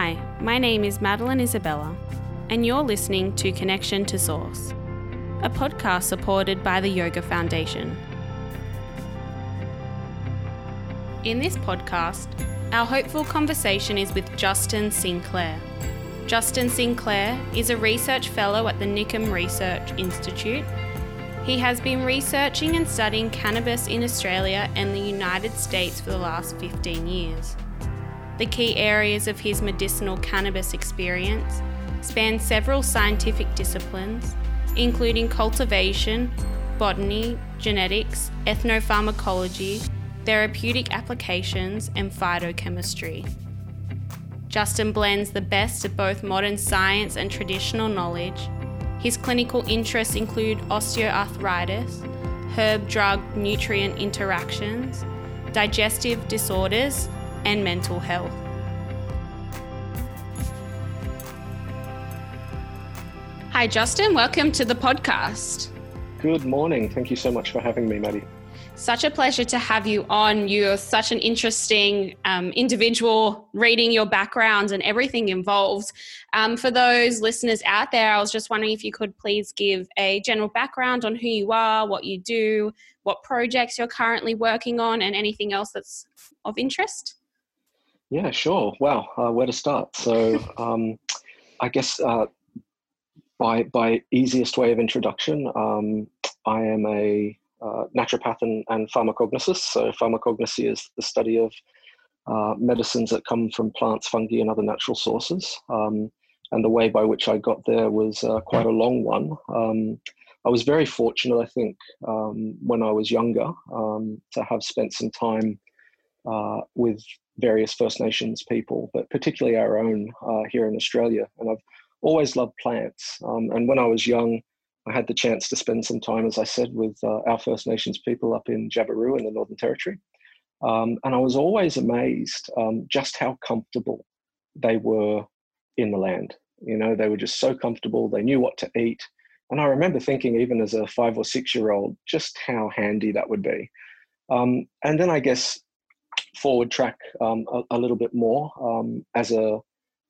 Hi, my name is Madeline Isabella, and you're listening to Connection to Source, a podcast supported by the Yoga Foundation. In this podcast, our hopeful conversation is with Justin Sinclair. Justin Sinclair is a research fellow at the NICM Research Institute. He has been researching and studying cannabis in Australia and the United States for the last 15 years. The key areas of his medicinal cannabis experience span several scientific disciplines, including cultivation, botany, genetics, ethnopharmacology, therapeutic applications, and phytochemistry. Justin blends the best of both modern science and traditional knowledge. His clinical interests include osteoarthritis, herb drug nutrient interactions, digestive disorders, and mental health. Hi, Justin. Welcome to the podcast. Good morning. Thank you so much for having me, Maddie. Such a pleasure to have you on. You're such an interesting um, individual, reading your background and everything involved. Um, for those listeners out there, I was just wondering if you could please give a general background on who you are, what you do, what projects you're currently working on, and anything else that's of interest. Yeah, sure. Well, uh, where to start? So, um, I guess uh, by by easiest way of introduction, um, I am a uh, naturopath and, and, pharmacognosist. So, pharmacognosy is the study of uh, medicines that come from plants, fungi, and other natural sources. Um, and the way by which I got there was uh, quite a long one. Um, I was very fortunate, I think, um, when I was younger, um, to have spent some time uh, with various First Nations people, but particularly our own uh, here in Australia. And I've always loved plants. Um, and when I was young, I had the chance to spend some time, as I said, with uh, our First Nations people up in Jabiru in the Northern Territory. Um, and I was always amazed um, just how comfortable they were in the land. You know, they were just so comfortable, they knew what to eat. And I remember thinking, even as a five or six year old, just how handy that would be. Um, and then I guess forward track um, a, a, little bit more. Um, as a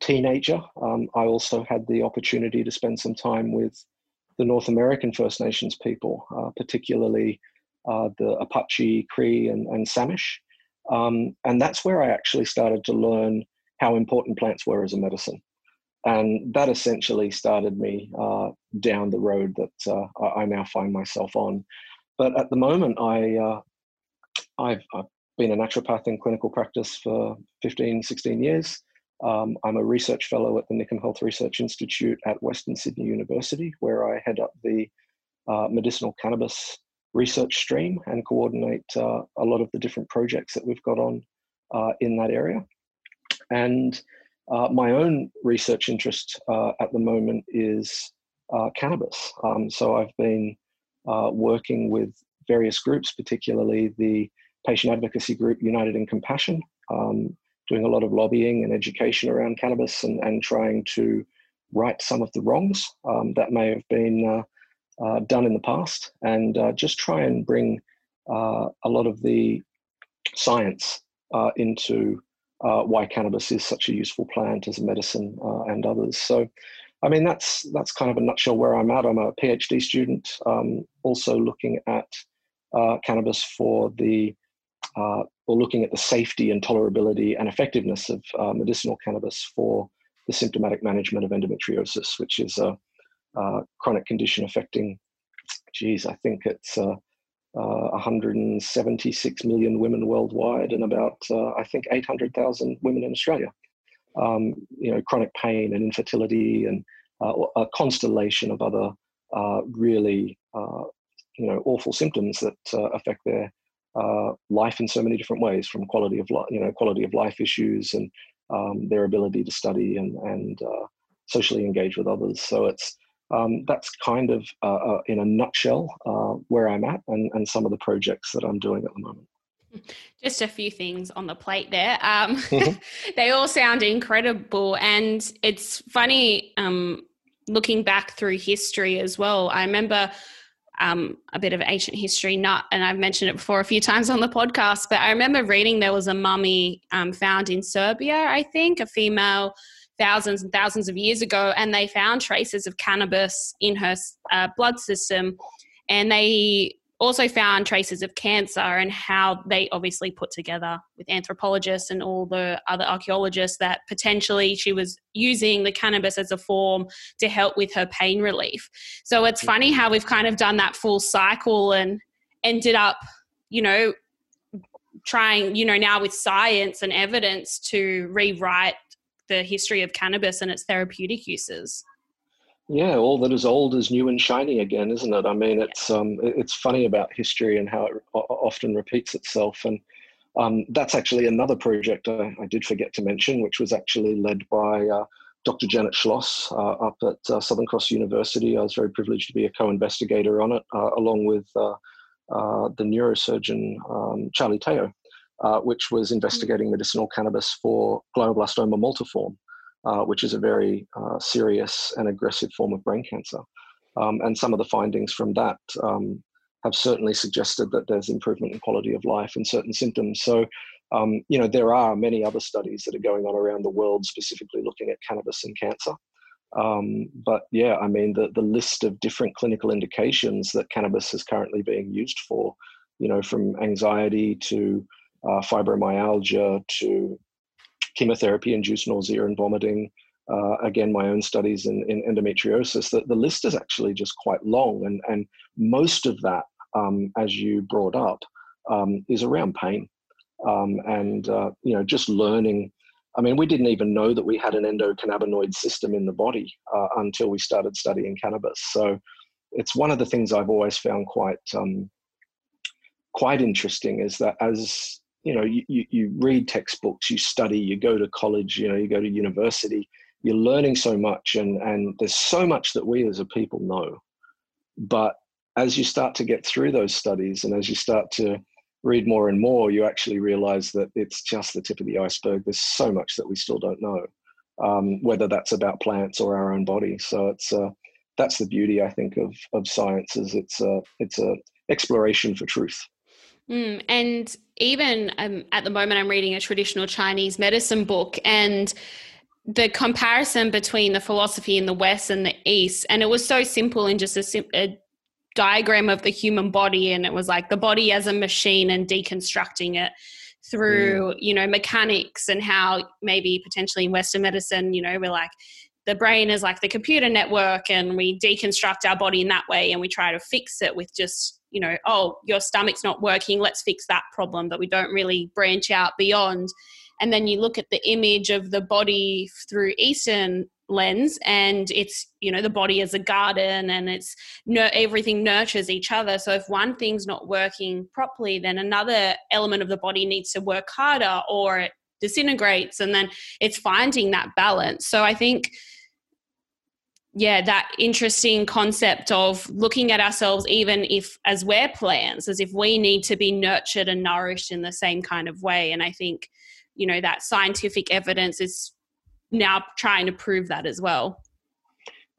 teenager, um, I also had the opportunity to spend some time with the North American First Nations people, uh, particularly uh, the Apache, Cree, and, and Samish. Um, and that's where I actually started to learn how important plants were as a medicine. And that essentially started me uh, down the road that uh, I now find myself on. But at the moment, I uh, I've, I've, been a naturopath in clinical practice for 15, 16 years. Um, I'm a research fellow at the NICM Health Research Institute at Western Sydney University, where I head up the uh, medicinal cannabis research stream and coordinate uh, a lot of the different projects that we've got on uh, in that area. And uh, my own research interest uh, at the moment is uh, cannabis. Um, so I've been working with various groups, particularly the patient advocacy group United in Compassion, um, doing a lot of lobbying and education around cannabis and, and trying to right some of the wrongs um, that may have been uh, uh, done in the past and uh, just try and bring uh, a lot of the science uh, into uh, why cannabis is such a useful plant as a medicine and others. So, I mean, that's that's kind of a nutshell where I'm at. I'm a PhD student, um, also looking at cannabis for the uh, or looking at the safety and tolerability and effectiveness of uh, medicinal cannabis for the symptomatic management of endometriosis, which is a, a chronic condition affecting, geez, I think it's uh, uh 176 million women worldwide and about, uh, I think, 800,000 women in Australia. Um, you know, chronic pain and infertility and uh, a constellation of other really, you know, awful symptoms that affect their uh, life in so many different ways, from quality of life, you know, quality of life issues and um, their ability to study and and uh, socially engage with others. So it's um, that's kind of uh, uh in a nutshell uh, where I'm at and and some of the projects that I'm doing at the moment. Just a few things on the plate there. Um, mm-hmm. they all sound incredible, and it's funny um, looking back through history as well. I remember um, a bit of ancient history nut, and I've mentioned it before a few times on the podcast. But I remember reading there was a mummy um, found in Serbia, I think, a female thousands and thousands of years ago, and they found traces of cannabis in her uh, blood system. And they also found traces of cancer and how they obviously put together with anthropologists and all the other archaeologists that potentially she was using the cannabis as a form to help with her pain relief. So it's funny how we've kind of done that full cycle and ended up, you know, trying, you know, now with science and evidence to rewrite the history of cannabis and its therapeutic uses. Yeah, all that is old is new and shiny again, isn't it? I mean, it's um, it's funny about history and how it often repeats itself, and um, that's actually another project I, I, did forget to mention, which was actually led by uh, Dr. Janet Schloss uh, up at uh, Southern Cross University. I was very privileged to be a co-investigator on it, uh, along with uh, uh, the neurosurgeon um, Charlie Teo, which was investigating medicinal cannabis for glioblastoma multiforme uh, which is a very uh, serious and aggressive form of brain cancer. Um, and some of the findings from that um, have certainly suggested that there's improvement in quality of life and certain symptoms. So, um, you know, there are many other studies that are going on around the world specifically looking at cannabis and cancer. Um, but yeah, I mean, the, the list of different clinical indications that cannabis is currently being used for, you know, from anxiety to uh, fibromyalgia to chemotherapy induced nausea and vomiting. Uh, again, my own studies in, in endometriosis, the, the list is actually just quite long. And, and most of that, um, as you brought up, um, is around pain. Um, and, uh, you know, just learning. I mean, we didn't even know that we had an endocannabinoid system in the body uh, until we started studying cannabis. So it's one of the things I've always found quite, um, quite interesting is that as you know you, you read textbooks you study you go to college you know you go to university you're learning so much and and there's so much that we as a people know. But as you start to get through those studies and as you start to read more and more you actually realize that it's just the tip of the iceberg. There's so much that we still don't know um, whether that's about plants or our own body. So it's uh, that's the beauty i think of of science is it's a it's a exploration for truth Mm, and even um, at the moment, I'm reading a traditional Chinese medicine book, and the comparison between the philosophy in the West and the East, and it was so simple in just a, a diagram of the human body, and it was like the body as a machine and deconstructing it through, mm. you know, mechanics and how maybe potentially in Western medicine, you know, we're like the brain is like the computer network and we deconstruct our body in that way and we try to fix it with just you know oh your stomach's not working let's fix that problem but we don't really branch out beyond. And then you look at the image of the body through eastern lens and it's you know the body is a garden and it's everything nurtures each other. So if one thing's not working properly then another element of the body needs to work harder or it disintegrates and then it's finding that balance. So i think yeah that interesting concept of looking at ourselves even if as we're plants as if we need to be nurtured and nourished in the same kind of way. And i think you know that scientific evidence is now trying to prove that as well.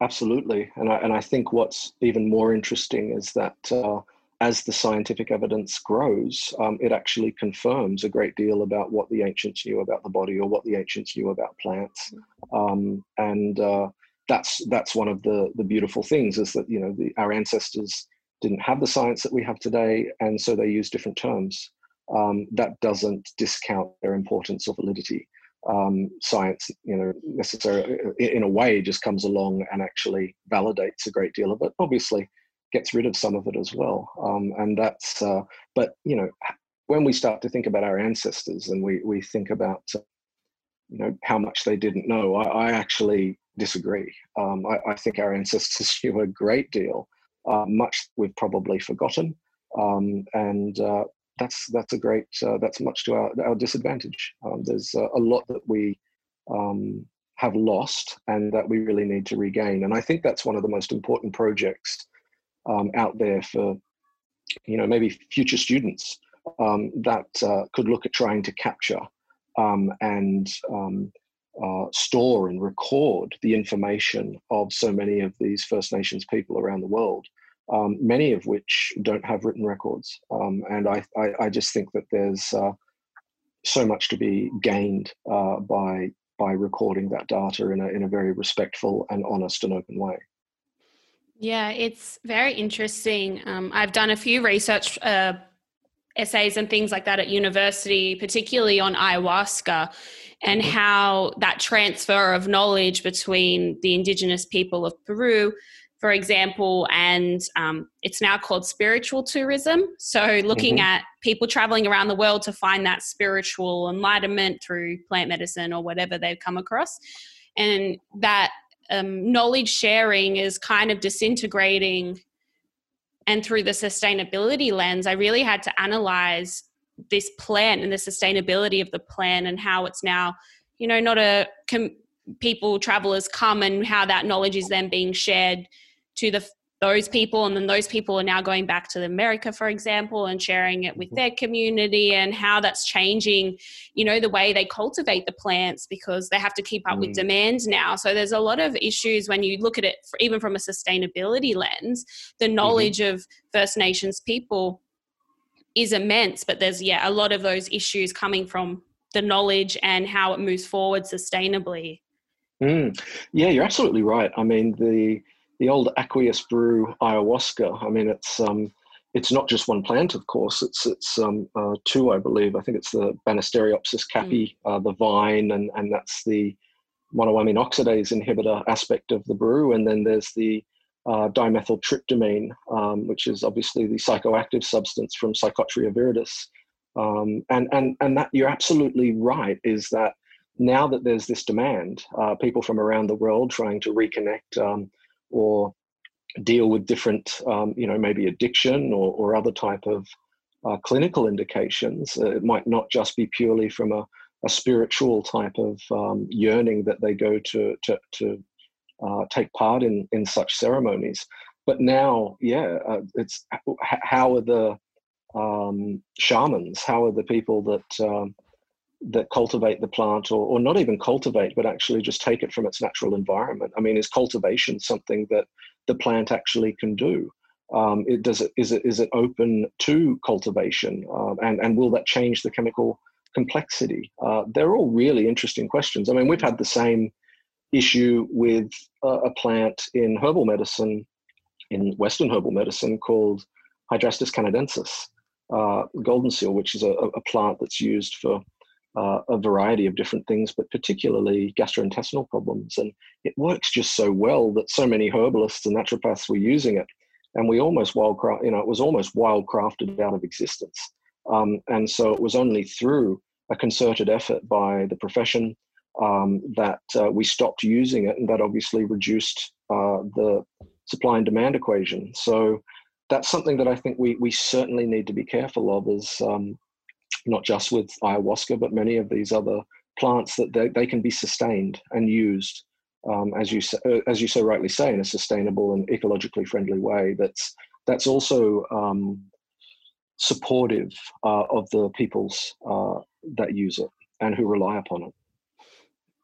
Absolutely. And i, and I think what's even more interesting is that uh, as the scientific evidence grows, um, it actually confirms a great deal about what the ancients knew about the body or what the ancients knew about plants. Um, and uh, that's that's one of the the beautiful things is that you know the, our ancestors didn't have the science that we have today, and so they use different terms. Um, that doesn't discount their importance or validity. Um, science, you know, necessarily in a way just comes along and actually validates a great deal of it. Obviously, gets rid of some of it as well, um, and that's. Uh, but you know, when we start to think about our ancestors and we we think about, uh, you know, how much they didn't know, I, I actually disagree. Um, I, I, think our ancestors knew a great deal, uh, much we've probably forgotten, um, and uh, that's that's a great uh, that's much to our, our disadvantage. Um, there's a lot that we um, have lost and that we really need to regain, and I think that's one of the most important projects um, out there for you know maybe future students um, that uh, could look at trying to capture and uh, store and record the information of so many of these First Nations people around the world. um, many of which don't have written records. Um, and I, I, I, just think that there's uh, so much to be gained uh, by by recording that data in a in a very respectful and honest and open way. Yeah, it's very interesting. Um, I've done a few research uh, essays and things like that at university, particularly on ayahuasca and mm-hmm. how that transfer of knowledge between the indigenous people of Peru, for example, and um, it's now called spiritual tourism. So, looking mm-hmm. at people traveling around the world to find that spiritual enlightenment through plant medicine or whatever they've come across. And that um, knowledge sharing is kind of disintegrating and through the sustainability lens, I really had to analyze this plan and the sustainability of the plan and how it's now, you know, not a com- people travelers come and how that knowledge is then being shared to the those people and then those people are now going back to america for example and sharing it with mm-hmm. their community and how that's changing you know the way they cultivate the plants because they have to keep up mm. with demand now so there's a lot of issues when you look at it even from a sustainability lens the mm-hmm. knowledge mm-hmm. of first nations people is immense but there's yeah a lot of those issues coming from the knowledge and how it moves forward sustainably mm. yeah you're absolutely right i mean the the old aqueous brew ayahuasca. I mean, it's um, it's not just one plant, of course. It's it's um, uh, two, I believe. I think it's the Banisteriopsis caapi, mm. uh, the vine, and and that's the monoamine oxidase inhibitor aspect of the brew. And then there's the uh, dimethyltryptamine, um, which is obviously the psychoactive substance from Psychotria viridis. Um, and and and that you're absolutely right. Is that now that there's this demand, uh, people from around the world trying to reconnect um, or deal with different, um, you know, maybe addiction or, or other type of uh, clinical indications. Uh, it might not just be purely from a, a spiritual type of um, yearning that they go to to, to uh, take part in in such ceremonies. But now, yeah, uh, it's how are the um, shamans? How are the people that um, that cultivate the plant or, or not even cultivate but actually just take it from its natural environment i mean is cultivation something that the plant actually can do um, it does it is it is it open to cultivation um, and and will that change the chemical complexity uh, they're all really interesting questions i mean we've had the same issue with uh, a plant in herbal medicine in western herbal medicine called hydrastis canadensis uh, golden seal which is a, a plant that's used for uh, a variety of different things, but particularly gastrointestinal problems. And it works just so well that so many herbalists and naturopaths were using it, and we almost wildcraft, you know, it was almost wildcrafted out of existence. Um, and so it was only through a concerted effort by the profession um, that uh, we stopped using it, and that obviously reduced uh, the supply and demand equation. So that's something that I think we we certainly need to be careful of. Is um, not just with ayahuasca, but many of these other plants that they, they can be sustained and used, um, as you uh, as you so rightly say, in a sustainable and ecologically friendly way. That's that's also um, supportive uh, of the peoples uh, that use it and who rely upon it.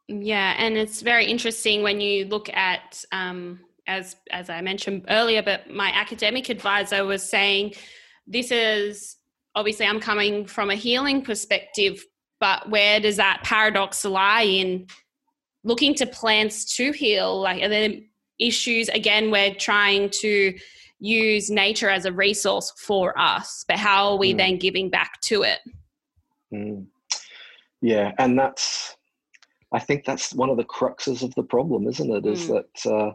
Yeah, and it's very interesting when you look at, um, as as I mentioned earlier, but my academic advisor was saying this is obviously I'm coming from a healing perspective, but where does that paradox lie in looking to plants to heal? Like, are there issues again? We're trying to use nature as a resource for us, but how are we mm. then giving back to it? Mm. Yeah, and that's I think that's one of the cruxes of the problem, isn't it? Is mm. that uh,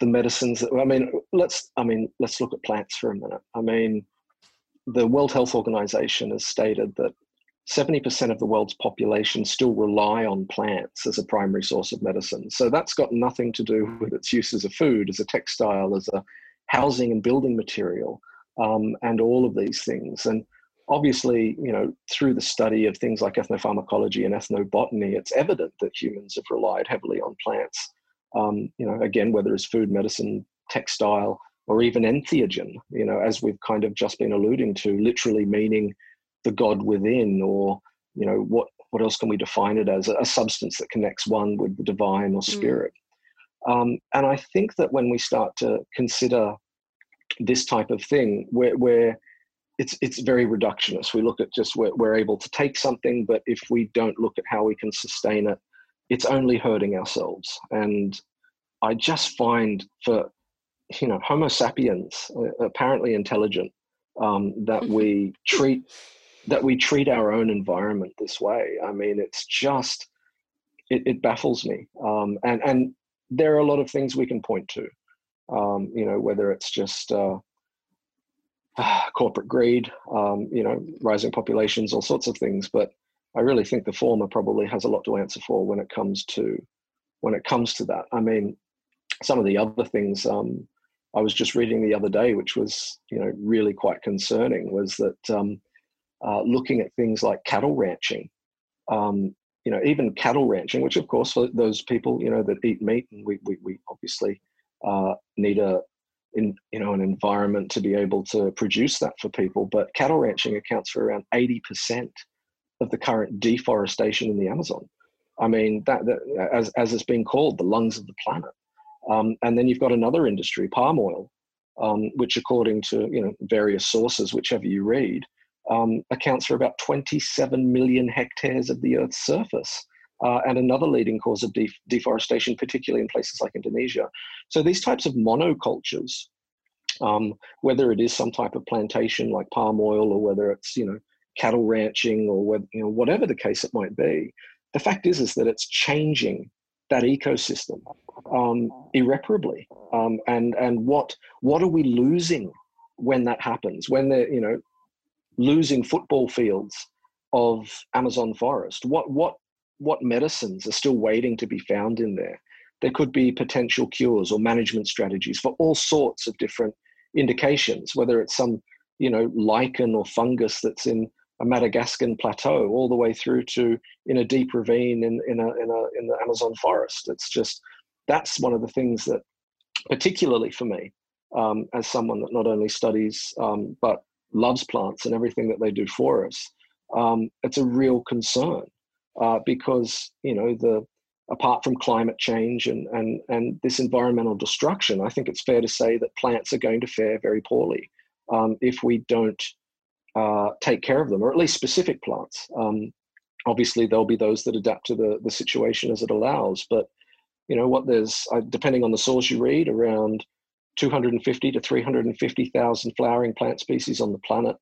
the medicines that I mean, let's I mean, let's look at plants for a minute. I mean, the World Health Organization has stated that 70% of the world's population still rely on plants as a primary source of medicine. So that's got nothing to do with its use as a food, as a textile, as a housing and building material, um, and all of these things. And obviously, you know, through the study of things like ethnopharmacology and ethnobotany, it's evident that humans have relied heavily on plants. Um, you know, again, whether it's food, medicine, textile, or even entheogen, you know, as we've kind of just been alluding to, literally meaning the God within, or, you know, what, what else can we define it as? A, substance that connects one with the divine or mm. spirit. Mm. Um, and I think that when we start to consider this type of thing where, where it's it's very reductionist. We look at just we're, we're able to take something, but if we don't look at how we can sustain it, it's only hurting ourselves. And I just find for you know Homo sapiens, uh, apparently intelligent, um, that we treat that we treat our own environment this way. I mean, it's just it, it baffles me. Um, and and there are a lot of things we can point to. Um, you know, whether it's just uh, corporate greed, um, you know, rising populations, all sorts of things. But I really think the former probably has a lot to answer for when it comes to when it comes to that. I mean, some of the other things um, I was just reading the other day, which was you know really quite concerning, was that um, uh, looking at things like cattle ranching, um, you know, even cattle ranching, which of course for those people you know that eat meat, and we we, we obviously uh, need a in you know an environment to be able to produce that for people. But cattle ranching accounts for around eighty percent of the current deforestation in the Amazon. I mean, that, that as as it's been called, the lungs of the planet. Um, and then you've got another industry, palm oil, um, which, according to you know various sources, whichever you read, um, accounts for about 27 million hectares of the Earth's surface. Uh, and another leading cause of def- deforestation, particularly in places like Indonesia. So these types of monocultures, um, whether it is some type of plantation like palm oil, or whether it's you know cattle ranching, or whether, you know whatever the case it might be, the fact is is that it's changing that ecosystem um, irreparably. Um, and and what what are we losing when that happens? When they're you know losing football fields of Amazon forest. What what what medicines are still waiting to be found in there? There could be potential cures or management strategies for all sorts of different indications, whether it's some you know lichen or fungus that's in a Madagascan plateau all the way through to in a deep ravine in, in, a, in, a, in the Amazon forest. It's just, that's one of the things that, particularly for me, um, as someone that not only studies um, but loves plants and everything that they do for us, um, it's a real concern uh, because, you know, the, apart from climate change and, and, and this environmental destruction, I think it's fair to say that plants are going to fare very poorly um, if we don't uh, take care of them, or at least specific plants. Um, obviously, there'll be those that adapt to the, the situation as it allows. But you know what? There's depending on the source you read, around 250 to 350,000 flowering plant species on the planet,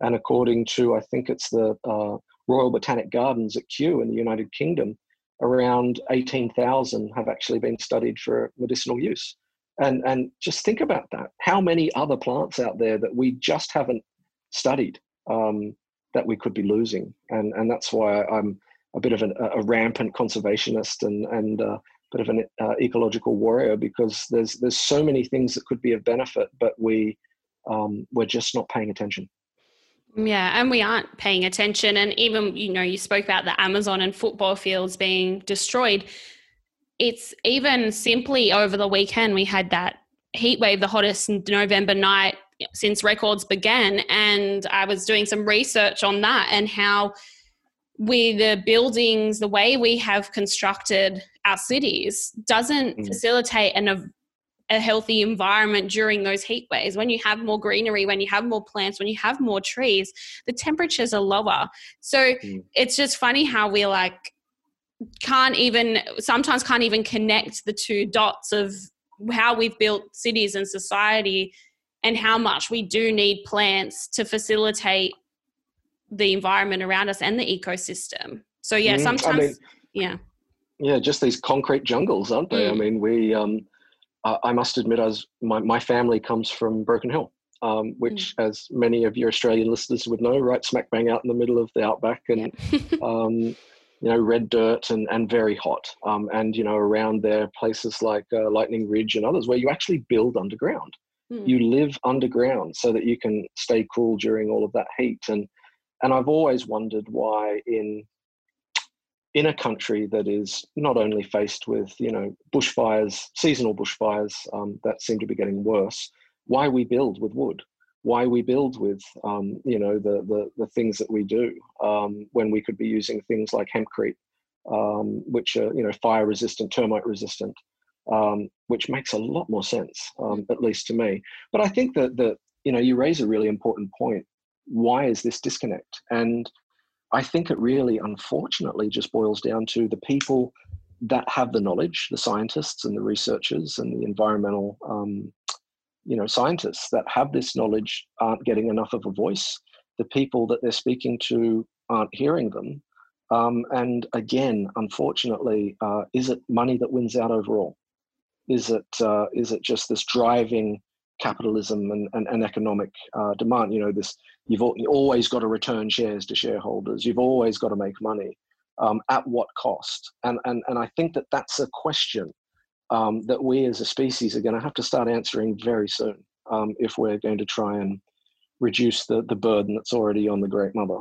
and according to I think it's the uh, Royal Botanic Gardens at Kew in the United Kingdom, around 18,000 have actually been studied for medicinal use. And, and just think about that. How many other plants out there that we just haven't studied um, that we could be losing, and and that's why I'm a bit of an, a rampant conservationist and and uh, bit of an uh, ecological warrior because there's there's so many things that could be of benefit, but we um, we're just not paying attention. Yeah, and we aren't paying attention. And even, you know, you spoke about the Amazon and football fields being destroyed. It's even simply over the weekend, we had that heat wave, the hottest November night since records began. And I was doing some research on that and how we, the buildings, the way we have constructed our cities doesn't mm. facilitate an, a, healthy environment during those heat waves. When you have more greenery, when you have more plants, when you have more trees, the temperatures are lower. So mm. it's just funny how we like can't even sometimes can't even connect the two dots of how we've built cities and society and how much we do need plants to facilitate the environment around us and the ecosystem. So yeah, mm, sometimes I mean, yeah. Yeah, just these concrete jungles, aren't they? Mm. I mean, we um I must admit as my, my family comes from Broken Hill. Um, which, mm. as many of your Australian listeners would know, right smack bang out in the middle of the outback, and um, you know, red dirt and and very hot. Um, and you know, around there, places like uh, Lightning Ridge and others, where you actually build underground. Mm. You live underground so that you can stay cool during all of that heat. And and I've always wondered why in in a country that is not only faced with you know bushfires, seasonal bushfires um, that seem to be getting worse, why we build with wood, why we build with um, you know the, the, the things that we do um, when we could be using things like hempcrete, um, which are you know fire resistant, termite resistant, um, which makes a lot more sense, um, at least to me. But I think that that you know you raise a really important point. Why is this disconnect? And I think it really, unfortunately, just boils down to the people that have the knowledge, the scientists and the researchers and the environmental, um, you know, scientists that have this knowledge aren't getting enough of a voice. The people that they're speaking to aren't hearing them. Um, and again, unfortunately, uh, is it money that wins out overall? Is it uh, is it just this driving capitalism and, and, and economic uh, demand? You know, this you've always got to return shares to shareholders. You've always got to make money. Um, at what cost? And, and, and I think that that's a question um, that we as a species are going to have to start answering very soon um, if we're going to try and reduce the, the burden that's already on the Great Mother.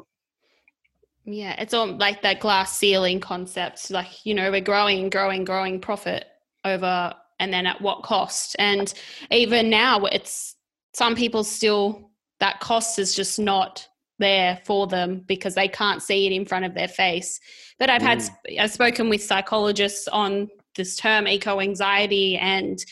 Yeah, it's all like that glass ceiling concept. Like, you know, we're growing, growing, growing profit over, and then at what cost? And even now, it's some people still, that cost is just not there for them because they can't see it in front of their face. But I've mm. had, I've spoken with psychologists on this term eco anxiety, and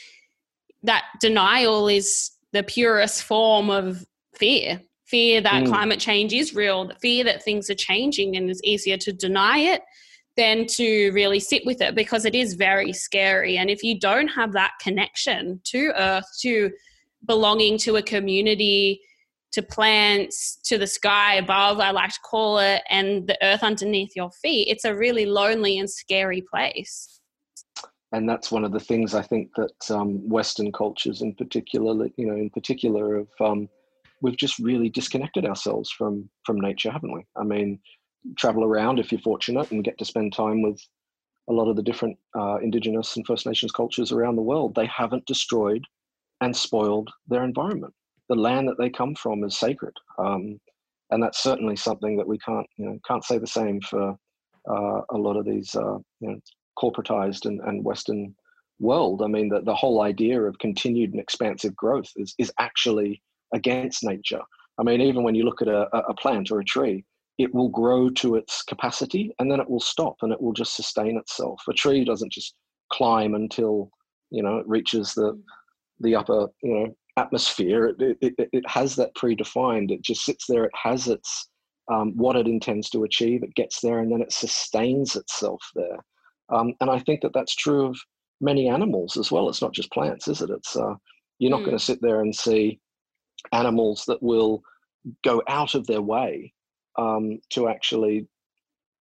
that denial is the purest form of fear fear that mm. climate change is real, the fear that things are changing, and it's easier to deny it than to really sit with it because it is very scary. And if you don't have that connection to Earth, to belonging to a community, to plants, to the sky above, I like to call it, and the earth underneath your feet, it's a really lonely and scary place. And that's one of the things I think that um, Western cultures, in particular, you know, in particular, of um, we've just really disconnected ourselves from from nature, haven't we? I mean, travel around if you're fortunate and get to spend time with a lot of the different uh, Indigenous and First Nations cultures around the world. They haven't destroyed and spoiled their environment. The land that they come from is sacred, um, and that's certainly something that we can't you know can't say the same for uh, a lot of these uh, you know corporatized and, and Western world. I mean, the, the whole idea of continued and expansive growth is, is actually against nature. I mean, even when you look at a, a plant or a tree, it will grow to its capacity and then it will stop and it will just sustain itself. A tree doesn't just climb until you know it reaches the the upper you know atmosphere. It, it, it has that predefined. It just sits there. It has its um, what it intends to achieve. It gets there and then it sustains itself there. Um, and I think that that's true of many animals as well. It's not just plants, is it? It's uh, you're not mm. going to sit there and see animals that will go out of their way um, to actually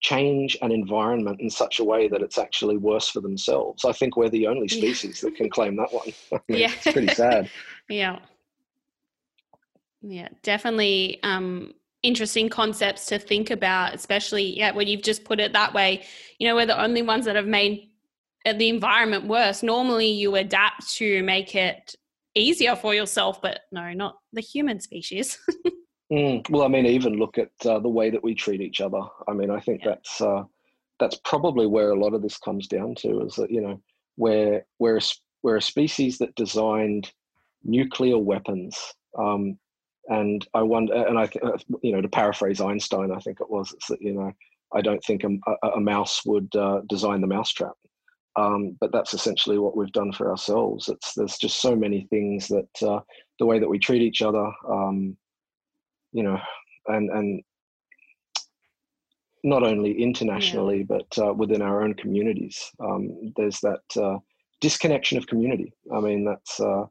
change an environment in such a way that it's actually worse for themselves. I think we're the only species yeah. that can claim that one. I mean, yeah. It's pretty sad. yeah. Yeah, definitely um, interesting concepts to think about, especially yeah, when you've just put it that way. You know, we're the only ones that have made uh, the environment worse. Normally, you adapt to make it easier for yourself, but no, not the human species. mm, well, I mean, even look at uh, the way that we treat each other. I mean, I think yeah. that's uh, that's probably where a lot of this comes down to is that you know we're we're a, we're a species that designed nuclear weapons. Um, and I wonder, and I, uh, you know, to paraphrase Einstein, I think it was, it's that you know, I don't think a, a mouse would uh, design the mousetrap. Um, but that's essentially what we've done for ourselves. It's there's just so many things that uh, the way that we treat each other, um, you know, and and not only internationally yeah. but uh, within our own communities. Um, there's that uh, disconnection of community. I mean, that's uh,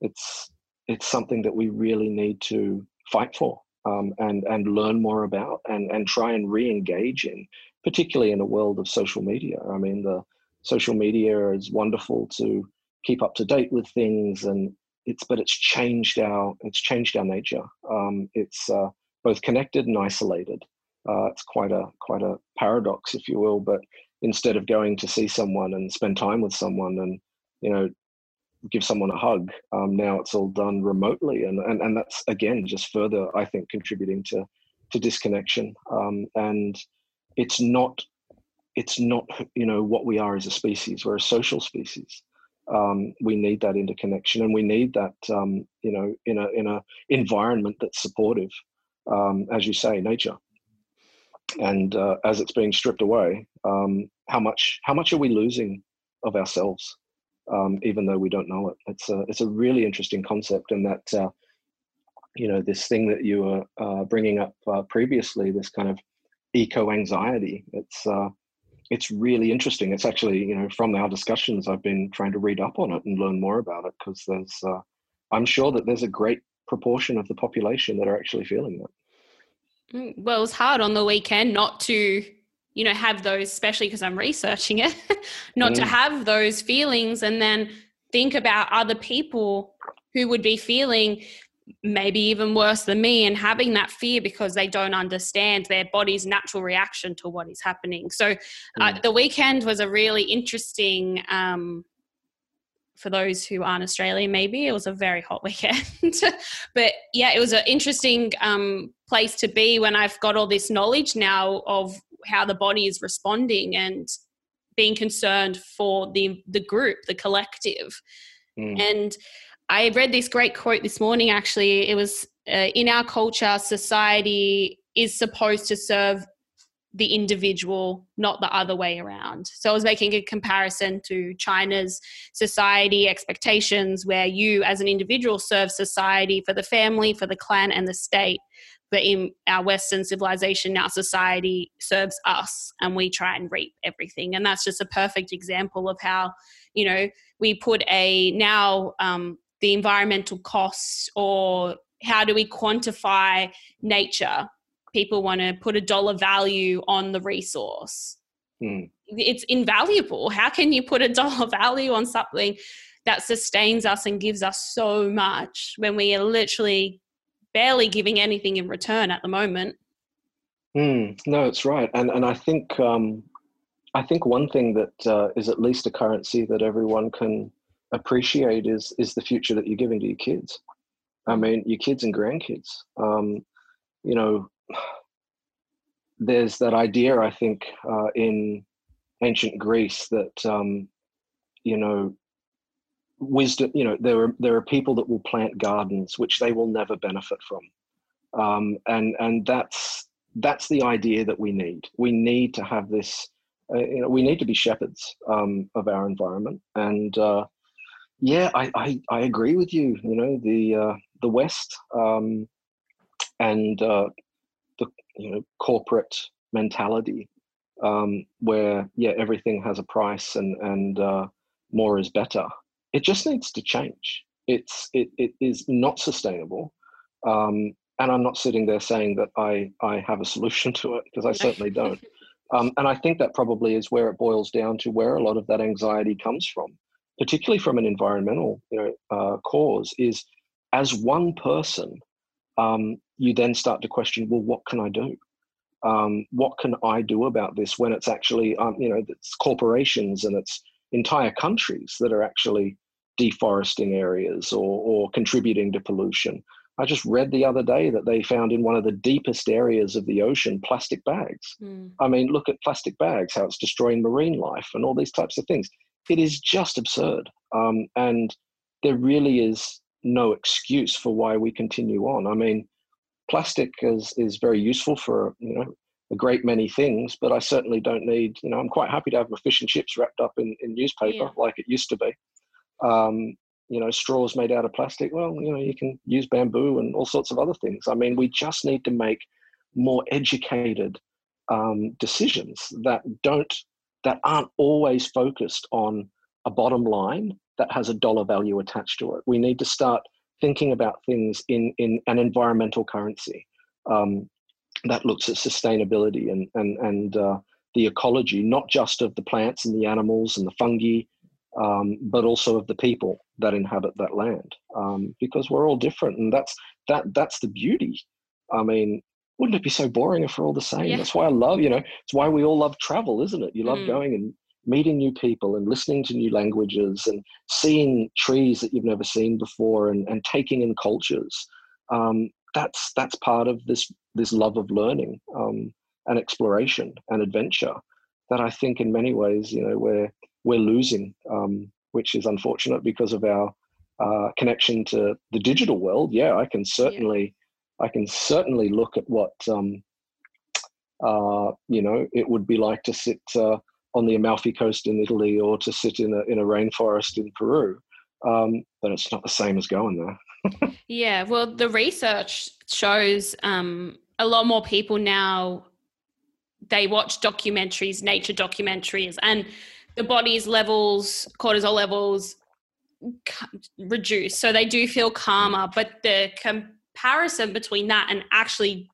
it's it's something that we really need to fight for um, and and learn more about and and try and re-engage in, particularly in a world of social media. I mean, the social media is wonderful to keep up to date with things and it's but it's changed our it's changed our nature. Um, it's uh, both connected and isolated. Uh, it's quite a quite a paradox if you will but instead of going to see someone and spend time with someone and you know give someone a hug um, now it's all done remotely. And, and and that's again just further i think contributing to to disconnection. Um, and it's not it's not you know what we are as a species. We're a social species um, we need that interconnection and we need that um, you know in a in a environment that's supportive um, as you say nature and uh, as it's being stripped away um, how much how much are we losing of ourselves um, even though we don't know it. It's a it's a really interesting concept, and that uh, you know this thing that you were uh, bringing up uh, previously, this kind of eco anxiety. It's uh, it's really interesting. It's actually you know from our discussions, I've been trying to read up on it and learn more about it because there's uh, I'm sure that there's a great proportion of the population that are actually feeling that. Mm, well, it's hard on the weekend not to you know have those especially because i'm researching it not mm. to have those feelings and then think about other people who would be feeling maybe even worse than me and having that fear because they don't understand their body's natural reaction to what is happening so uh, mm. the weekend was a really interesting um, for those who aren't Australian, maybe it was a very hot weekend. but yeah, it was an interesting um, place to be when I've got all this knowledge now of how the body is responding and being concerned for the the group, the collective. Mm. And I read this great quote this morning. Actually, it was uh, in our culture, society is supposed to serve the individual, not the other way around. So I was making a comparison to China's society expectations, where you as an individual serve society for the family, for the clan, and the state but in our western civilization our society serves us and we try and reap everything and that's just a perfect example of how you know we put a now um, the environmental costs or how do we quantify nature? People want to put a dollar value on the resource. Mm. it's invaluable. How can you put a dollar value on something that sustains us and gives us so much when we are literally barely giving anything in return at the moment. Mm, no, it's right, and and I think um, I think one thing that uh, is at least a currency that everyone can appreciate is is the future that you're giving to your kids. I mean, your kids and grandkids. Um, you know, there's that idea I think uh, in ancient Greece that um, you know wisdom you know there are there are people that will plant gardens which they will never benefit from um, and and that's that's the idea that we need we need to have this uh, you know we need to be shepherds um, of our environment and uh, yeah I, I, I agree with you you know the uh, the west um, and uh, the you know corporate mentality um, where yeah everything has a price and and uh, more is better it just needs to change. It's it, it is not sustainable. Um, and I'm not sitting there saying that I, I have a solution to it because I certainly don't. Um, and I think that probably is where it boils down to where a lot of that anxiety comes from, particularly from an environmental you know, uh, cause, is as one person, um, you then start to question, well, what can I do? Um, what can I do about this when it's actually, um, you know, it's corporations and it's entire countries that are actually deforesting areas or, or contributing to pollution. I just read the other day that they found in one of the deepest areas of the ocean plastic bags. Mm. I mean, look at plastic bags, how it's destroying marine life and all these types of things. It is just absurd. Um, and there really is no excuse for why we continue on. I mean, plastic is, is very useful for, you know, a great many things, but I certainly don't need, you know, I'm quite happy to have my fish and chips wrapped up in, in newspaper yeah. like it used to be um, you know, straws made out of plastic. Well, you know, you can use bamboo and all sorts of other things. I mean, we just need to make more educated um, decisions that don't that aren't always focused on a bottom line that has a dollar value attached to it. We need to start thinking about things in in an environmental currency um, that looks at sustainability and and and uh, the ecology, not just of the plants and the animals and the fungi um, but also of the people that inhabit that land, um, because we're all different, and that's that that's the beauty. I mean, wouldn't it be so boring if we're all the same? Yeah. That's why I love, you know, it's why we all love travel, isn't it? You love mm. going and meeting new people and listening to new languages and seeing trees that you've never seen before and, and taking in cultures. Um, that's that's part of this this love of learning um, and exploration and adventure that I think in many ways, you know, we're we're losing, um, which is unfortunate because of our uh, connection to the digital world. Yeah, I can certainly, yeah. I can certainly look at what um, uh, you know it would be like to sit uh, on the Amalfi Coast in Italy or to sit in a in a rainforest in Peru. Um, but it's not the same as going there. yeah, well, the research shows um, a lot more people now. They watch documentaries, nature documentaries, and the body's levels, cortisol levels, reduce. So they do feel calmer. But the comparison between that and actually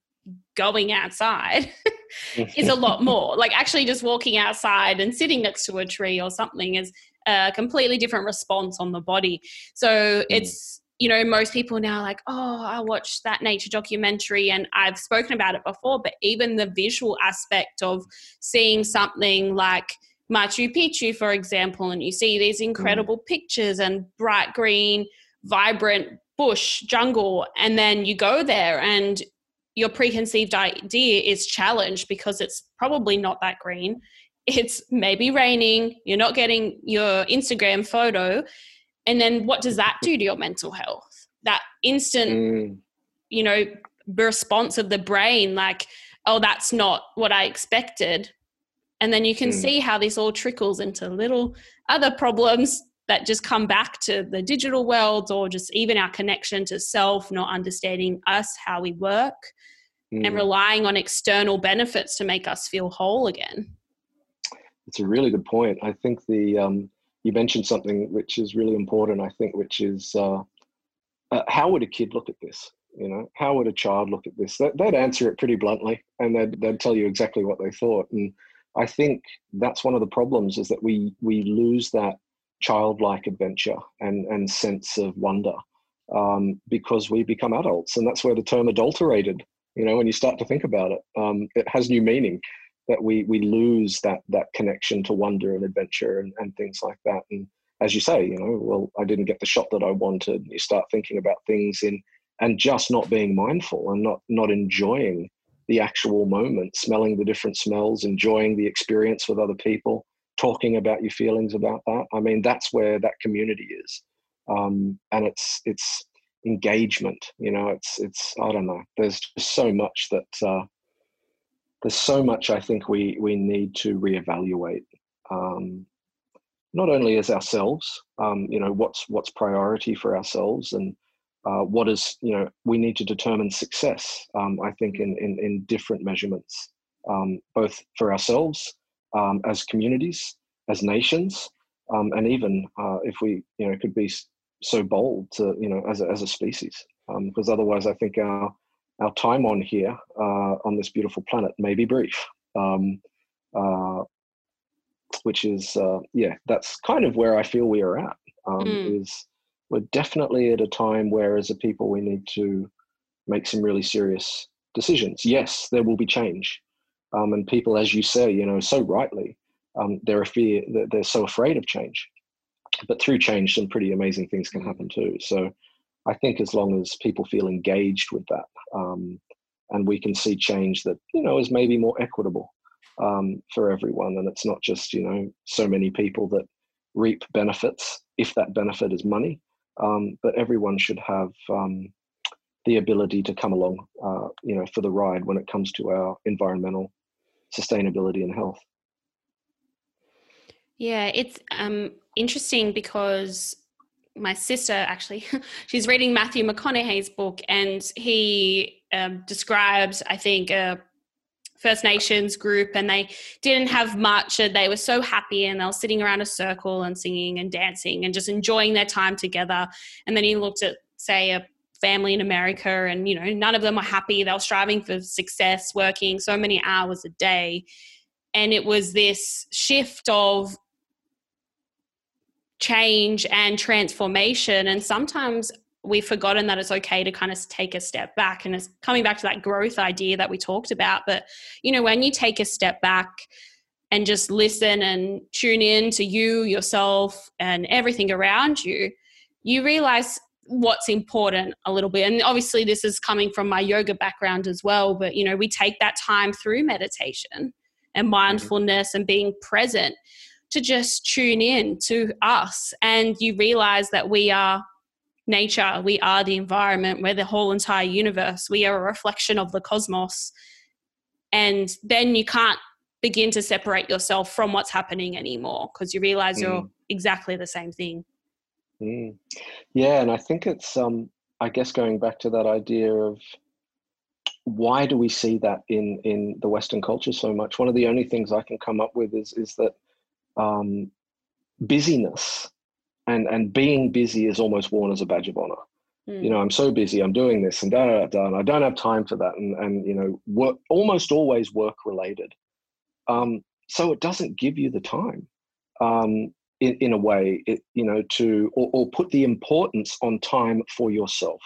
going outside is a lot more. Like actually just walking outside and sitting next to a tree or something is a completely different response on the body. So mm. it's you know most people now like oh i watched that nature documentary and i've spoken about it before but even the visual aspect of seeing something like machu picchu for example and you see these mm. incredible mm. pictures and bright green vibrant bush jungle and then you go there and your preconceived idea is challenged because it's probably not that green. It's maybe raining, you're not getting your Instagram photo. And then what does that do to your mental health? That instant, mm. you know, response of the brain, like, oh, that's not what I expected. And then you can mm. see how this all trickles into little other problems that just come back to the digital world or just even our connection to self, not understanding us, how we work mm. and relying on external benefits to make us feel whole again. It's a really good point. I think the um, you mentioned something which is really important. I think, which is uh, uh, how would a kid look at this? You know, how would a child look at this? They'd answer it pretty bluntly, and they'd they'd tell you exactly what they thought. And I think that's one of the problems is that we we lose that childlike adventure and and sense of wonder um, because we become adults, and that's where the term adulterated you know when you start to think about it um, it has new meaning that we we lose that that connection to wonder and adventure and, and things like that. And as you say you know well i didn't get the shot that i wanted. You start thinking about things in and just not being mindful and not not enjoying the actual moment smelling the different smells enjoying the experience with other people talking about your feelings about that. I mean that's where that community is. Um, and it's it's engagement you know it's it's i don't know. There's just so much that uh, there's so much i think we we need to reevaluate um, not only as ourselves um, you know what's what's priority for ourselves and uh, what is you know we need to determine success um, i think in, in in different measurements um, both for ourselves um, as communities as nations um, and even uh, if we you know could be so bold to you know as a, as a species um, because otherwise I think our our time on here uh, on this beautiful planet may be brief. Um, uh, which is uh, yeah, that's kind of where I feel we are at. Um, mm. Is we're definitely at a time where, as a people, we need to make some really serious decisions. Yes, there will be change, um, and people, as you say, you know, so rightly, um, they're fear, they're so afraid of change but through change, some pretty amazing things can happen too. So I think as long as people feel engaged with that, um, and we can see change that you know is maybe more equitable um, for everyone, and it's not just you know so many people that reap benefits if that benefit is money, um, but everyone should have um, the ability to come along, uh, you know, for the ride when it comes to our environmental sustainability and health. Yeah, it's um, interesting because my sister actually she's reading Matthew McConaughey's book, and he um, describes, I think, a First Nations group, and they didn't have much, and they were so happy, and they were sitting around a circle and singing and dancing and just enjoying their time together. And then he looked at, say, a family in America, and you know, none of them were happy. They were striving for success, working so many hours a day. And it was this shift of change and transformation. And sometimes we've forgotten that it's okay to kind of take a step back. And it's coming back to that growth idea that we talked about. But, you know, when you take a step back and just listen and tune in to you, yourself, and everything around you, you realize what's important a little bit and obviously this is coming from my yoga background as well but you know we take that time through meditation and mm-hmm. mindfulness and being present to just tune in to us and you realize that we are nature, we are the environment, we're the whole entire universe, we are a reflection of the cosmos. And then you can't begin to separate yourself from what's happening anymore because you realize mm. you're exactly the same thing. Mm. Yeah, and I think it's um I guess going back to that idea of why do we see that in in the Western culture so much? One of the only things I can come up with is is that um, busyness and and being busy is almost worn as a badge of honor. Mm. You know, I'm so busy, I'm doing this and da da da, and I don't have time for that, and and you know, work almost always work related. Um, so it doesn't give you the time. Um, in, in a way, it, you know, to or, or put the importance on time for yourself,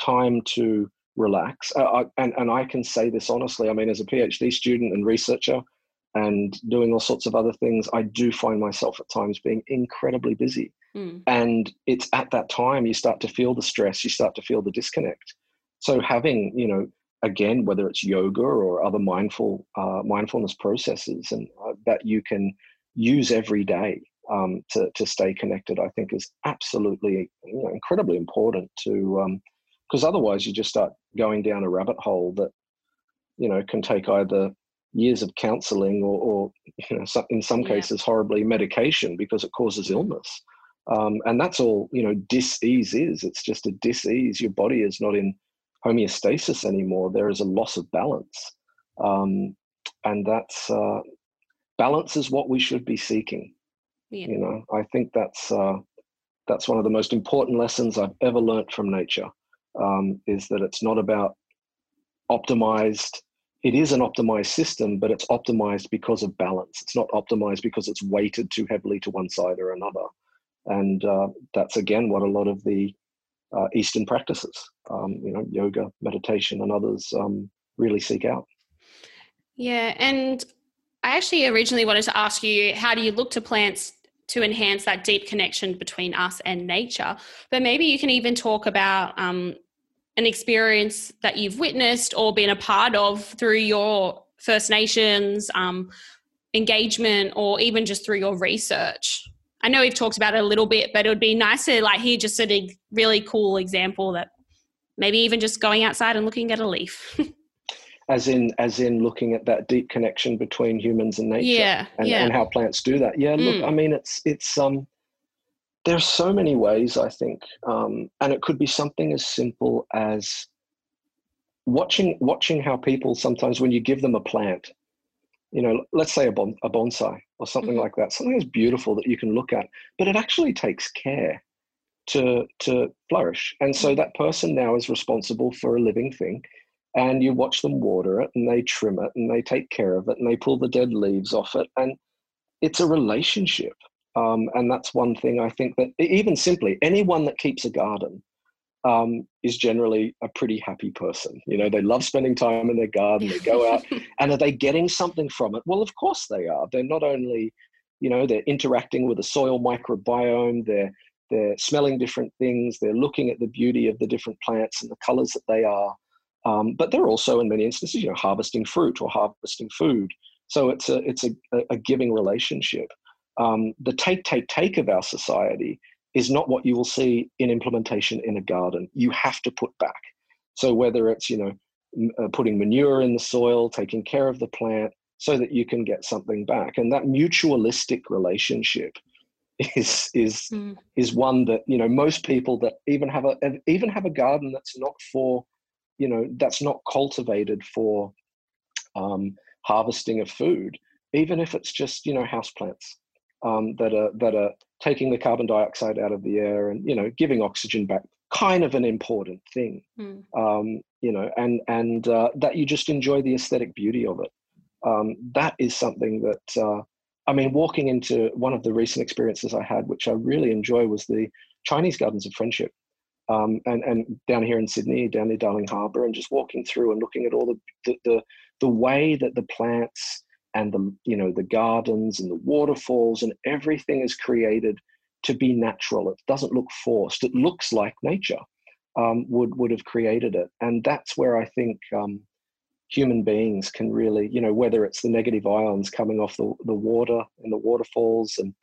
time to relax. Uh, I, and, and I can say this honestly. I mean, as a PhD student and researcher and doing all sorts of other things, I do find myself at times being incredibly busy. Mm. And it's at that time you start to feel the stress, you start to feel the disconnect. So having, you know, again, whether it's yoga or other mindful uh, mindfulness processes, and uh, that you can use every day um, to to stay connected, I think is absolutely you know, incredibly important to um, because otherwise you just start going down a rabbit hole that you know can take either years of counseling or, or you know in some yeah. cases horribly medication because it causes illness. Um, and that's all you know dis-ease is. It's just a dis-ease. Your body is not in homeostasis anymore. There is a loss of balance. Um, and that's uh, balance is what we should be seeking yeah. you know i think that's uh, that's one of the most important lessons i've ever learnt from nature um, is that it's not about optimized. It is an optimized system, but it's optimized because of balance. It's not optimized because it's weighted too heavily to one side or another. And uh, that's again what a lot of the uh, Eastern practices, um, you know, yoga, meditation, and others um, really seek out. Yeah, and I actually originally wanted to ask you, how do you look to plants to enhance that deep connection between us and nature? But maybe you can even talk about um, an experience that you've witnessed or been a part of through your First Nations um, engagement or even just through your research? I know we've talked about it a little bit, but it would be nice to like hear just a really cool example that maybe even just going outside and looking at a leaf. as in as in looking at that deep connection between humans and nature yeah, and, yeah. and how plants do that. Yeah, look, mm. I mean it's it's um there's so many ways i think um, and it could be something as simple as watching watching how people sometimes when you give them a plant you know let's say a, bon, a bonsai or something mm-hmm. like that something that's beautiful that you can look at but it actually takes care to to flourish and so mm-hmm. that person now is responsible for a living thing and you watch them water it and they trim it and they take care of it and they pull the dead leaves off it and it's a relationship um, and that's one thing I think that even simply anyone that keeps a garden um, is generally a pretty happy person. You know, they love spending time in their garden. They go out, and are they getting something from it? Well, of course they are. They're not only, you know, they're interacting with the soil microbiome. They're they're smelling different things. They're looking at the beauty of the different plants and the colors that they are. Um, but they're also, in many instances, you know, harvesting fruit or harvesting food. So it's a it's a, a giving relationship um, the take, take, take of our society is not what you will see in implementation in a garden. You have to put back. So whether it's you know uh, putting manure in the soil, taking care of the plant, so that you can get something back, and that mutualistic relationship is is mm. is one that you know most people that even have a even have a garden that's not for you know that's not cultivated for um, harvesting of food, even if it's just you know house plants um, that are that are taking the carbon dioxide out of the air and you know giving oxygen back. Kind of an important thing. Mm. um, you know and and uh, that you just enjoy the aesthetic beauty of it. Um, that is something that uh, i mean walking into one of the recent experiences i had which i really enjoy was the chinese gardens of friendship um, and and down here in sydney down near darling harbour and just walking through and looking at all the the, the, the way that the plants and the you know the gardens and the waterfalls and everything is created to be natural. It doesn't look forced. It looks like nature um, would would have created it. And that's where i think um, human beings can really you know whether it's the negative ions coming off the, the water and the waterfalls and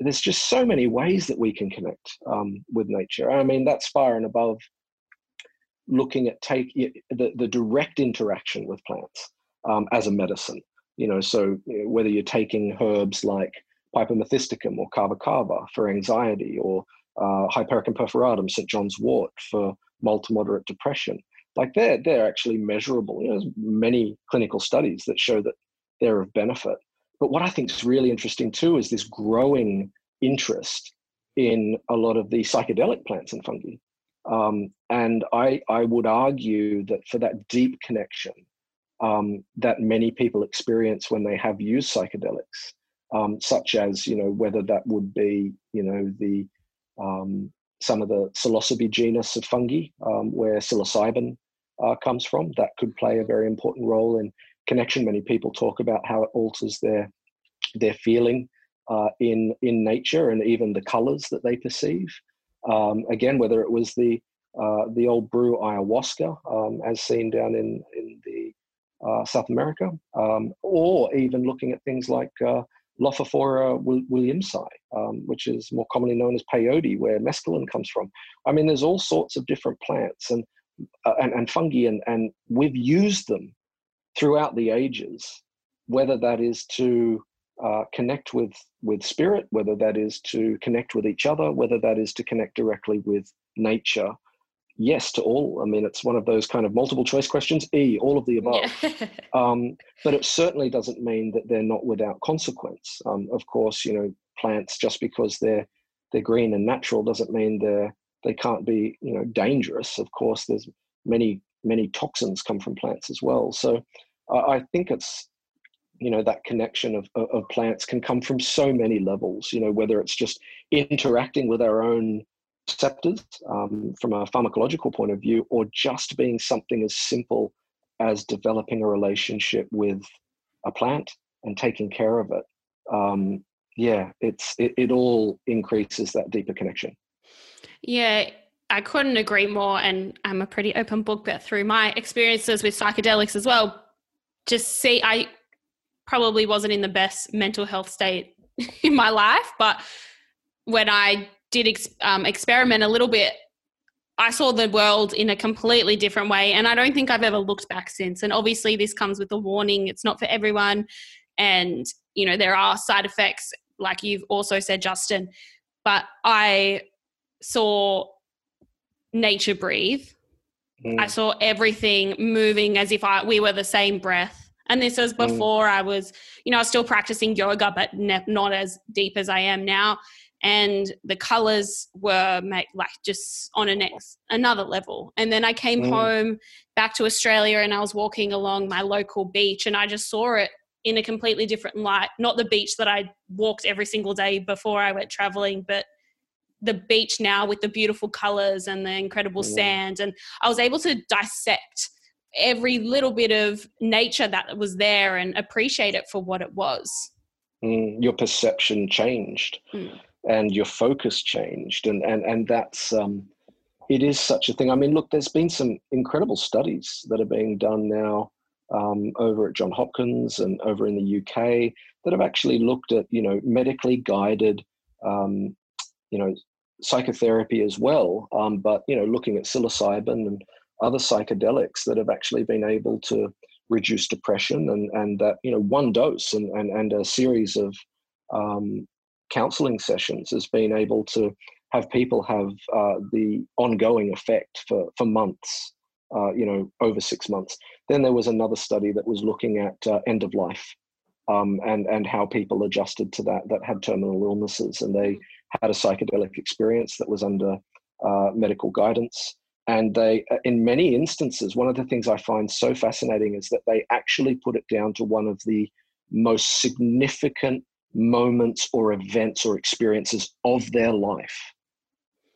there's just so many ways that we can connect um, with nature i mean that's far and above looking at take the, the direct interaction with plants um, as a medicine You know, so whether you're taking herbs like Piper methysticum or Kava Kava for anxiety or uh, Hypericum perforatum, St. John's wort for mild to moderate depression, like they're, they're actually measurable. You know, there's many clinical studies that show that they're of benefit. But what I think is really interesting too is this growing interest in a lot of the psychedelic plants and fungi. Um, and I, I would argue that for that deep connection um, that many people experience when they have used psychedelics, um, such as you know whether that would be you know the um, some of the psilocybe genus of fungi um, where psilocybin uh, comes from, that could play a very important role in connection. Many people talk about how it alters their their feeling uh, in in nature and even the colors that they perceive. Um, again, whether it was the uh, the old brew ayahuasca, um, as seen down in in the uh, South America, um, or even looking at things like uh, Lophophora williamsii, um, which is more commonly known as peyote, where mescaline comes from. I mean, there's all sorts of different plants and uh, and, and fungi, and, and we've used them throughout the ages, whether that is to uh, connect with with spirit, whether that is to connect with each other, whether that is to connect directly with nature. Yes to all. I mean, it's one of those kind of multiple choice questions. E, all of the above. Yeah. um, but it certainly doesn't mean that they're not without consequence. Um, of course, you know, plants just because they're they're green and natural doesn't mean they're they can't be you know dangerous. Of course, there's many many toxins come from plants as well. So I think it's you know that connection of, of plants can come from so many levels you know whether it's just interacting with our own receptors um, from a pharmacological point of view or just being something as simple as developing a relationship with a plant and taking care of it um, yeah it's it, it all increases that deeper connection yeah I couldn't agree more. And I'm a pretty open book, but through my experiences with psychedelics as well, just see, I probably wasn't in the best mental health state in my life, but when I did ex- um, experiment a little bit, I saw the world in a completely different way. And I don't think I've ever looked back since. And obviously, this comes with a warning it's not for everyone. And, you know, there are side effects, like you've also said, Justin. But I saw nature breathe. Mm. I saw everything moving as if I, we were the same breath and this was mm. before mm. I was, you know, I was still practicing yoga, but ne- not as deep as I am now. And the colors were make, like just on a next another level. And then I came mm. home back to Australia, and I was walking along my local beach, and I just saw it in a completely different light. Not the beach that I walked every single day before I went traveling, but the beach now with the beautiful colors and the incredible mm. sand. And I was able to dissect every little bit of nature that was there and appreciate it for what it was. Mm, your perception changed mm. and your focus changed. And, and, and that's, um, it is such a thing. I mean, look, there's been some incredible studies that are being done now um, over at John Hopkins and over in the UK that have actually looked at, you know, medically guided, um, you know, psychotherapy as well. Um, but, you know, looking at psilocybin and other psychedelics that have actually been able to reduce depression and and that you know one dose and and, and a series of um, counseling sessions has been able to have people have uh, the ongoing effect for for months uh, you know over six months then there was another study that was looking at uh, end of life um, and and how people adjusted to that that had terminal illnesses and they had a psychedelic experience that was under uh, medical guidance and they, uh, in many instances, one of the things I find so fascinating is that they actually put it down to one of the most significant moments or events or experiences of their life.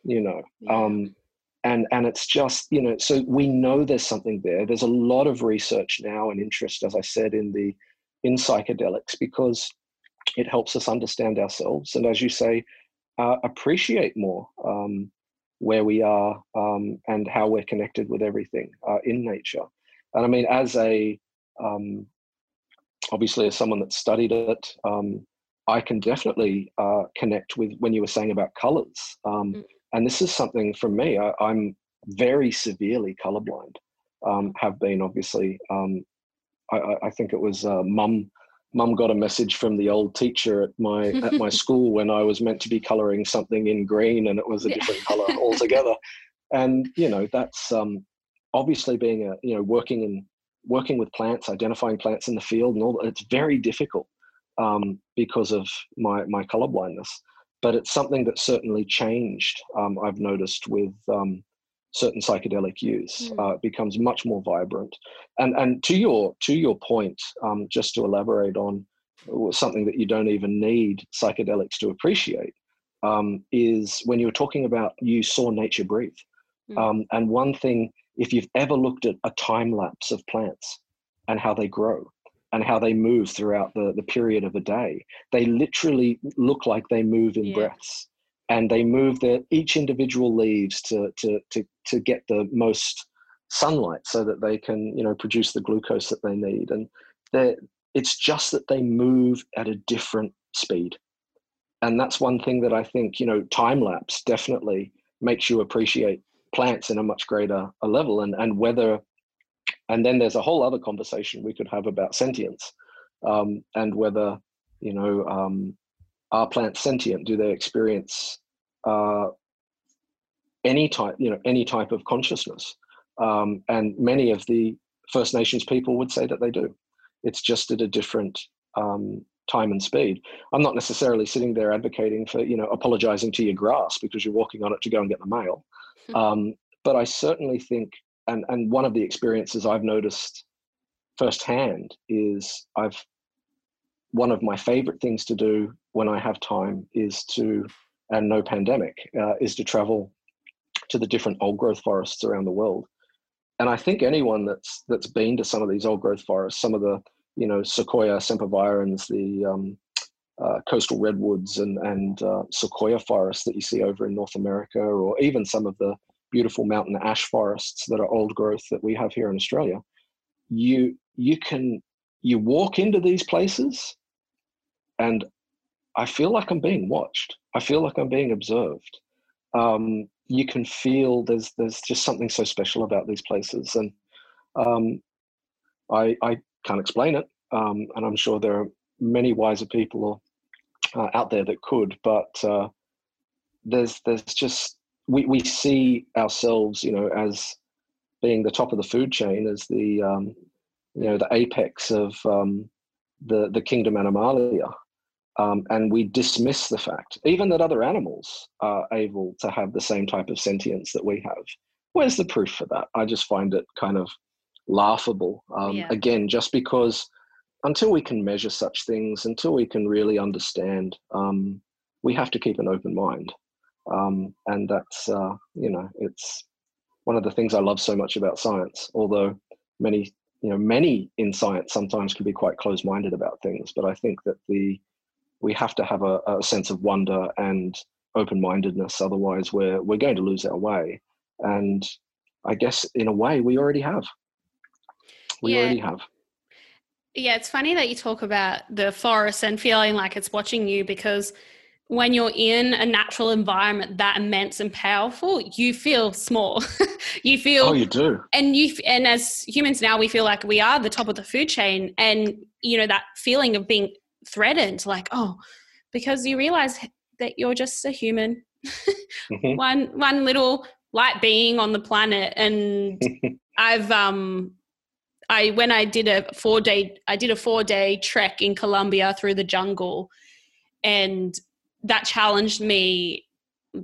You know, yeah. um, and and it's just you know, so we know there's something there. There's a lot of research now and interest, as I said, in the in psychedelics because it helps us understand ourselves and, as you say, uh, appreciate more. Um, where we are um, and how we're connected with everything uh, in nature. And I mean, as a um, obviously as someone that studied it, um, I can definitely uh, connect with when you were saying about colors. Um, mm. And this is something for me. I, am very severely colorblind. Um, have been obviously. Um, I, I, think it was uh, mum mum got a message from the old teacher at my at my school when I was meant to be colouring something in green and it was a different colour altogether. And you know that's um, obviously being a you know working in working with plants, identifying plants in the field, and all. that, It's very difficult um, because of my my colour blindness. But it's something that certainly changed. Um, I've noticed with um, certain psychedelic use. Mm. Uh, it becomes much more vibrant. And and to your to your point, um, just to elaborate on something that you don't even need psychedelics to appreciate um, is when you were talking about you saw nature breathe. Mm. Um, and one thing, if you've ever looked at a time lapse of plants and how they grow and how they move throughout the, the period of a day, they literally look like they move in yeah. breaths and they move their each individual leaves to to to to get the most sunlight so that they can you know produce the glucose that they need. And it's just that they move at a different speed. And that's one thing that i think you know time lapse definitely makes you appreciate plants in a much greater a level. And and whether and then there's a whole other conversation we could have about sentience um, and whether you know um, are plants sentient? Do they experience uh, any type, you know, any type of consciousness. Um, and many of the First Nations people would say that they do. It's just at a different um, time and speed. I'm not necessarily sitting there advocating for, you know, apologizing to your grass because you're walking on it to go and get the mail. Hmm. Um, but I certainly think, and and one of the experiences I've noticed firsthand is I've one of my favorite things to do when I have time is to and no pandemic uh, is to travel to the different old growth forests around the world. And I think anyone that's that's been to some of these old growth forests, some of the you know Sequoia sempervirens, the um, uh, coastal redwoods and and uh, sequoia forests that you see over in North America, or even some of the beautiful mountain ash forests that are old growth that we have here in Australia, you you can you walk into these places, and I feel like I'm being watched. I feel like I'm being observed. Um, you can feel there's there's just something so special about these places, and um, I I can't explain it, um, and I'm sure there are many wiser people uh, out there that could, but uh, there's there's just we we see ourselves, you know, as being the top of the food chain, as the um, you know the apex of um, the the kingdom animalia, um, and we dismiss the fact, even that other animals are able to have the same type of sentience that we have. Where's the proof for that? I just find it kind of laughable. Um, yeah. Again, just because until we can measure such things, until we can really understand, um, we have to keep an open mind. Um, and that's, uh, you know, it's one of the things I love so much about science, although many you know many in science sometimes can be quite close-minded about things but i think that the we have to have a, a sense of wonder and open-mindedness otherwise we're we're going to lose our way. And i guess in a way we already have. We yeah. already have. Yeah it's funny that you talk about the forest and feeling like it's watching you because when you're in a natural environment that immense and powerful you feel small. You feel oh you do. and you and as humans now we feel like we are the top of the food chain and you know that feeling of being threatened like oh because you realize that you're just a human mm-hmm. one one little light being on the planet and i've um i when i did a four day i did a four day trek in colombia through the jungle and that challenged me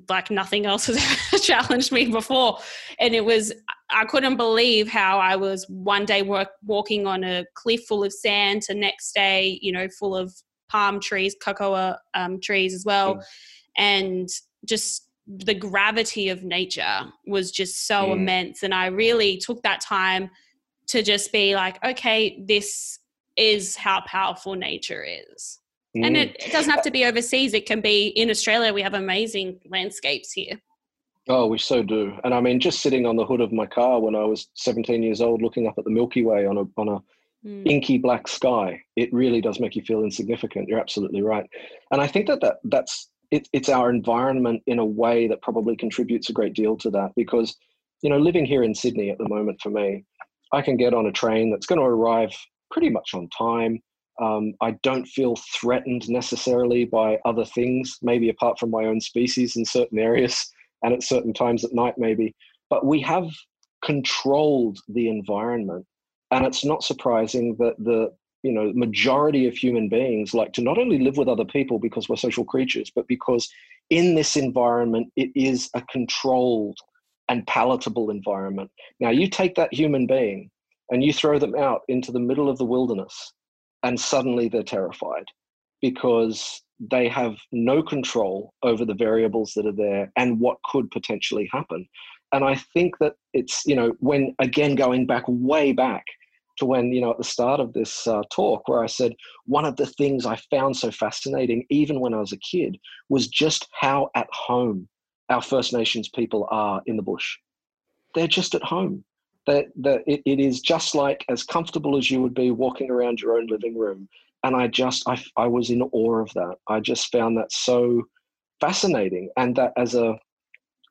like nothing else has challenged me before and it was i couldn't believe how i was one day work, walking on a cliff full of sand to next day you know full of palm trees cocoa um, trees as well mm. and just the gravity of nature was just so mm. immense and i really took that time to just be like okay this is how powerful nature is Mm. And it, it doesn't have to be overseas. It can be in Australia. We have amazing landscapes here. Oh, we so do. And I mean, just sitting on the hood of my car when I was 17 years old, looking up at the Milky Way on a on a mm. inky black sky, it really does make you feel insignificant. You're absolutely right. And I think that, that that's it, it's our environment in a way that probably contributes a great deal to that. Because, you know, living here in Sydney at the moment for me, I can get on a train that's going to arrive pretty much on time Um, I don't feel threatened necessarily by other things, maybe apart from my own species in certain areas and at certain times at night, maybe. But we have controlled the environment. And it's not surprising that the you know majority of human beings like to not only live with other people because we're social creatures, but because in this environment it is a controlled and palatable environment. Now you take that human being and you throw them out into the middle of the wilderness and suddenly they're terrified because they have no control over the variables that are there and what could potentially happen. And i think that it's you know when again going back way back to when you know at the start of this uh, talk where i said one of the things i found so fascinating even when i was a kid was just how at home our first nations people are in the bush. They're just at home. That, it, it is just like as comfortable as you would be walking around your own living room. And I just, I, I was in awe of that. I just found that so fascinating. And that as a,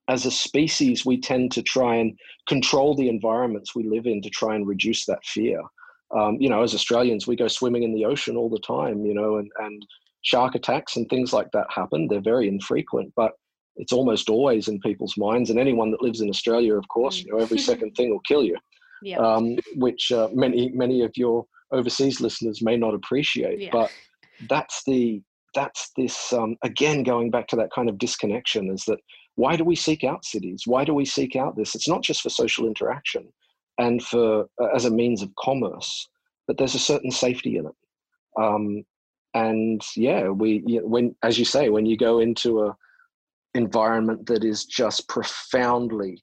as a species, we tend to try and control the environments we live in to try and reduce that fear. Um, you know, as Australians, we go swimming in the ocean all the time, you know, and, and shark attacks and things like that happen. They're very infrequent, but it's almost always in people's minds. And anyone that lives in Australia, of course, you know, every second thing will kill you, yeah. um, which uh, many many of your overseas listeners may not appreciate. Yeah. But that's the that's this um, again going back to that kind of disconnection is that why do we seek out cities? Why do we seek out this? It's not just for social interaction and for uh, as a means of commerce, but there's a certain safety in it. Um, and yeah, we you know, when as you say, when you go into a environment that is just profoundly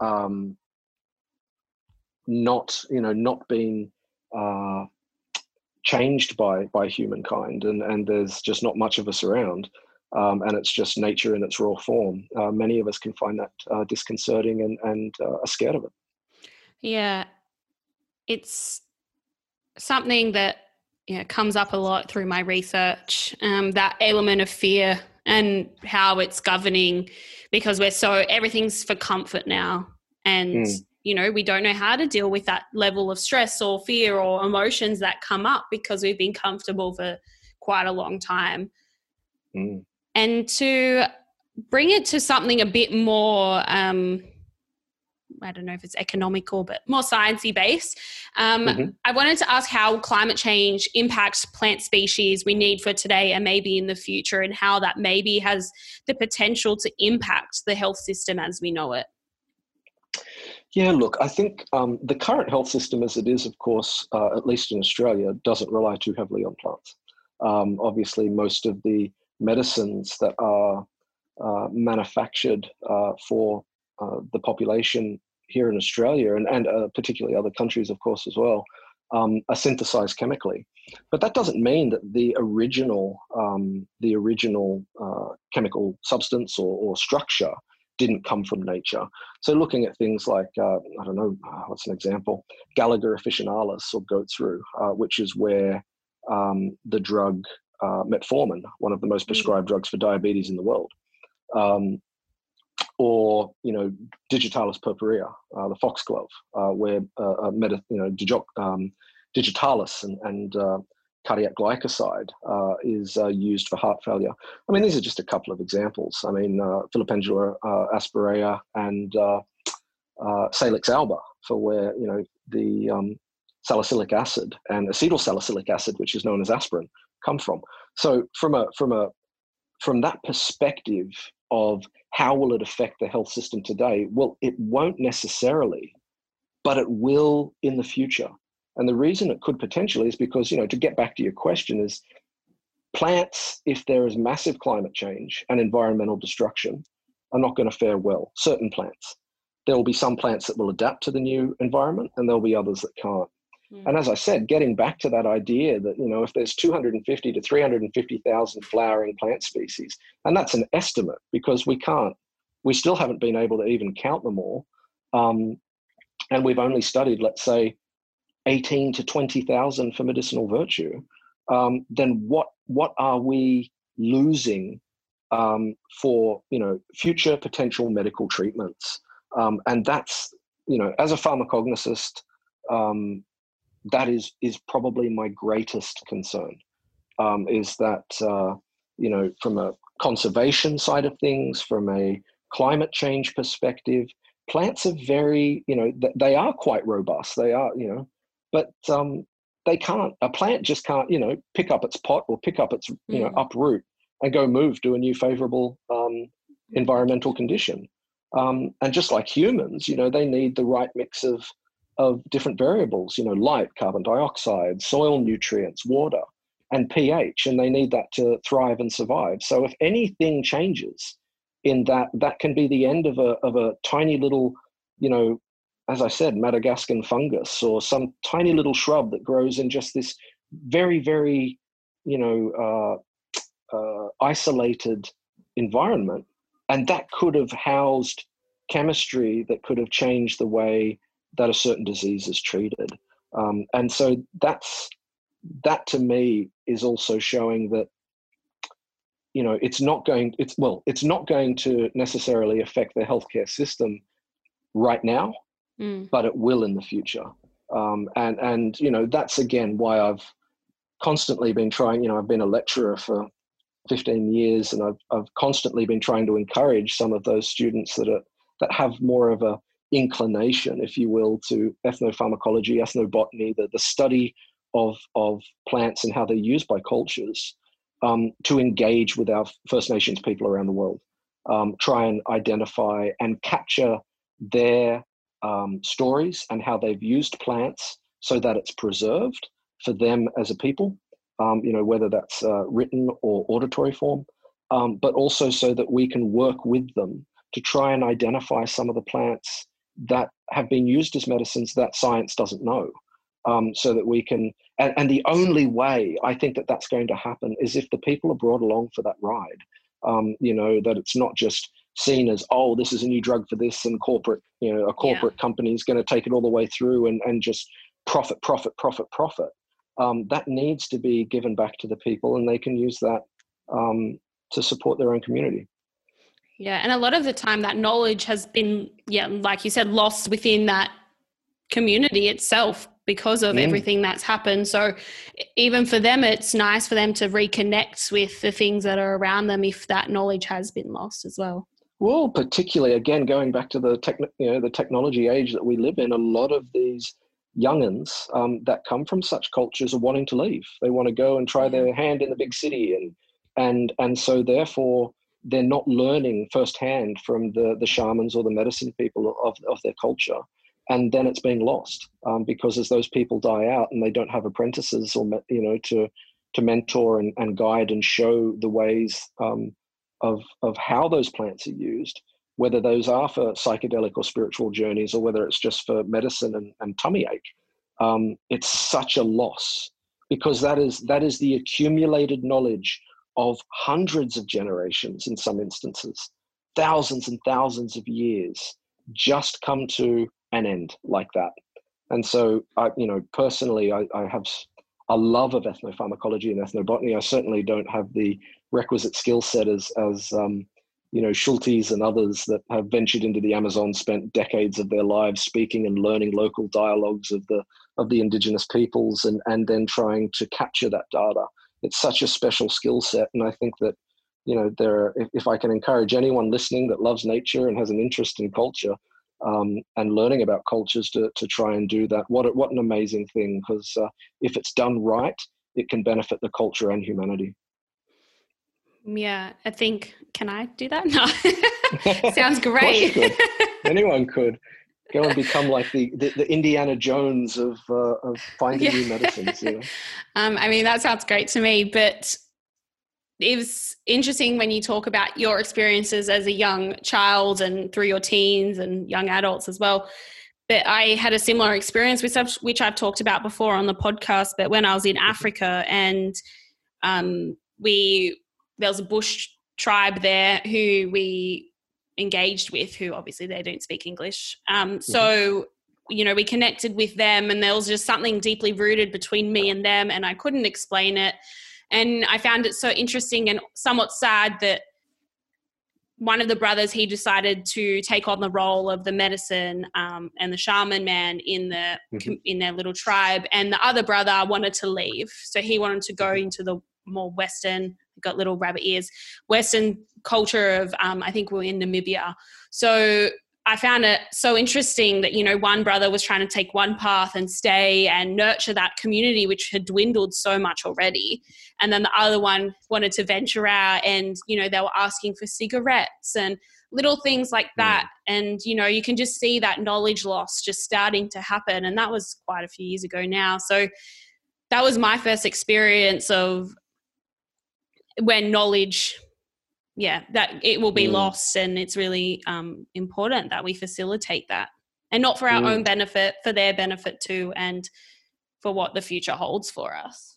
um, not you know not being uh, changed by by humankind and and there's just not much of us around um, and it's just nature in its raw form. Uh, many of us can find that uh, disconcerting and and uh, are scared of it. Yeah. It's something that yeah comes up a lot through my research um, that element of fear and how it's governing because we're so everything's for comfort now and mm. You know we don't know how to deal with that level of stress or fear or emotions that come up because we've been comfortable for quite a long time mm. and to bring it to something a bit more um, I don't know if it's economical, but more sciencey based. Um, mm-hmm. I wanted to ask how climate change impacts plant species we need for today and maybe in the future, and how that maybe has the potential to impact the health system as we know it. Yeah, look, I think um, the current health system as it is, of course, uh, at least in Australia, doesn't rely too heavily on plants. Um, obviously, most of the medicines that are uh, manufactured uh, for uh, the population here in Australia and, and uh, particularly other countries, of course, as well, um, are synthesized chemically. But that doesn't mean that the original, um, the original uh, chemical substance or, or, structure didn't come from nature. So looking at things like, uh, I don't know, uh, what's an example? Galega officinalis or goat's rue, uh, which is where um, the drug metformin, one of the most mm. prescribed drugs for diabetes in the world, um, or you know digitalis purpurea, uh, the foxglove, uh, where uh, meta, you know digic, um, digitalis and, and uh, cardiac glycoside uh, is uh, used for heart failure. I mean, these are just a couple of examples. I mean, uh, Filipendula asperea and Salix alba for where you know the um, salicylic acid and acetyl salicylic acid, which is known as aspirin, come from. So from a from a from that perspective of how will it affect the health system today? Well, it won't necessarily, but it will in the future. And the reason it could potentially is because, you know, to get back to your question, is plants, if there is massive climate change and environmental destruction, are not going to fare well. Certain plants. There will be some plants that will adapt to the new environment, and there'll be others that can't. Mm. And as I said, getting back to that idea that, you know, if there's 250 to 350,000 flowering plant species, and that's an estimate because we can't, we still haven't been able to even count them all. Um, and we've only studied, let's say, 18 to 20,000 for medicinal virtue. Um, then what, what are we losing um, for, you know, future potential medical treatments? Um, and that's, you know, as a pharmacognosist, um, that is is probably my greatest concern. Um, is that uh, you know from a conservation side of things, from a climate change perspective, plants are very you know they are quite robust. They are you know, but um, they can't. A plant just can't you know pick up its pot or pick up its you know mm. uproot and go move to a new favorable um, environmental condition. Um, and just like humans, you know, they need the right mix of of different variables, you know, light, carbon dioxide, soil nutrients, water, and pH, and they need that to thrive and survive. So if anything changes in that, that can be the end of a of a tiny little, you know, as I said, Madagascan fungus or some tiny little shrub that grows in just this very, very, you know, uh, uh, isolated environment and that could have housed chemistry that could have changed the way that a certain disease is treated. Um, and so that's that to me is also showing that you know it's not going it's well it's not going to necessarily affect the healthcare system right now mm. but it will in the future um, and and you know that's again why i've constantly been trying you know i've been a lecturer for 15 years and I've, I've constantly been trying to encourage some of those students that are that have more of a inclination if you will to ethnopharmacology ethnobotany the, the study of of plants and how they're used by cultures um, to engage with our first nations people around the world um, try and identify and capture their um, stories and how they've used plants so that it's preserved for them as a people um, you know, whether that's uh, written or auditory form, um, but also so that we can work with them to try and identify some of the plants that have been used as medicines that science doesn't know. Um, so that we can, and, and, the only way I think that that's going to happen is if the people are brought along for that ride. Um, you know, that it's not just seen as, oh, this is a new drug for this, and corporate, you know, a corporate yeah. company is going to take it all the way through and, and just profit, profit, profit, profit um, that needs to be given back to the people and they can use that um, to support their own community. Yeah, and a lot of the time that knowledge has been, yeah, like you said, lost within that community itself because of mm. everything that's happened. So even for them, it's nice for them to reconnect with the things that are around them if that knowledge has been lost as well. Well, particularly again, going back to the tech, you know, the technology age that we live in, a lot of these youngins um, that come from such cultures are wanting to leave. They want to go and try their hand in the big city, and and and so therefore they're not learning firsthand from the the shamans or the medicine people of of their culture, and then it's being lost um, because as those people die out and they don't have apprentices or you know to to mentor and, and guide and show the ways um, of of how those plants are used whether those are for psychedelic or spiritual journeys or whether it's just for medicine and, and tummy ache um, it's such a loss because that is that is the accumulated knowledge of hundreds of generations in some instances thousands and thousands of years just come to an end like that. And so i you know personally i, I have a love of ethnopharmacology and ethnobotany i certainly don't have the requisite skill set as as um, you know, Schultes and others that have ventured into the Amazon spent decades of their lives speaking and learning local dialogues of the of the indigenous peoples and and then trying to capture that data. It's such a special skill set, and I think that you know there. Are, if, if I can encourage anyone listening that loves nature and has an interest in culture. Um, and learning about cultures to, to try and do that. What, what an amazing thing, because uh, if it's done right, it can benefit the culture and humanity. Yeah, I think. Can I do that? No, sounds great. Anyone could go and become like the, the, the Indiana Jones of uh, of finding yeah. new medicines. You know? um, I mean, that sounds great to me. But it was interesting when you talk about your experiences as a young child and through your teens and young adults as well. But I had a similar experience, which I've, which I've talked about before on the podcast. But when I was in Africa and um, we there was a bush tribe there who we engaged with who obviously they don't speak english um, so mm-hmm. you know we connected with them and there was just something deeply rooted between me and them and i couldn't explain it and i found it so interesting and somewhat sad that one of the brothers he decided to take on the role of the medicine um, and the shaman man in the mm-hmm. in their little tribe and the other brother wanted to leave so he wanted to go mm-hmm. into the more western got little rabbit ears western culture of um, i think we're in namibia so I found it so interesting that, you know, one brother was trying to take one path and stay and nurture that community, which had dwindled so much already. And then the other one wanted to venture out and, you know, they were asking for cigarettes and little things like hmm. that. Mm. And, you know, you can just see that knowledge loss just starting to happen. And that was quite a few years ago now. So that was my first experience of when knowledge yeah that it will be mm. lost and it's really um, important that we facilitate that and not for our mm. own benefit for their benefit too and for what the future holds for us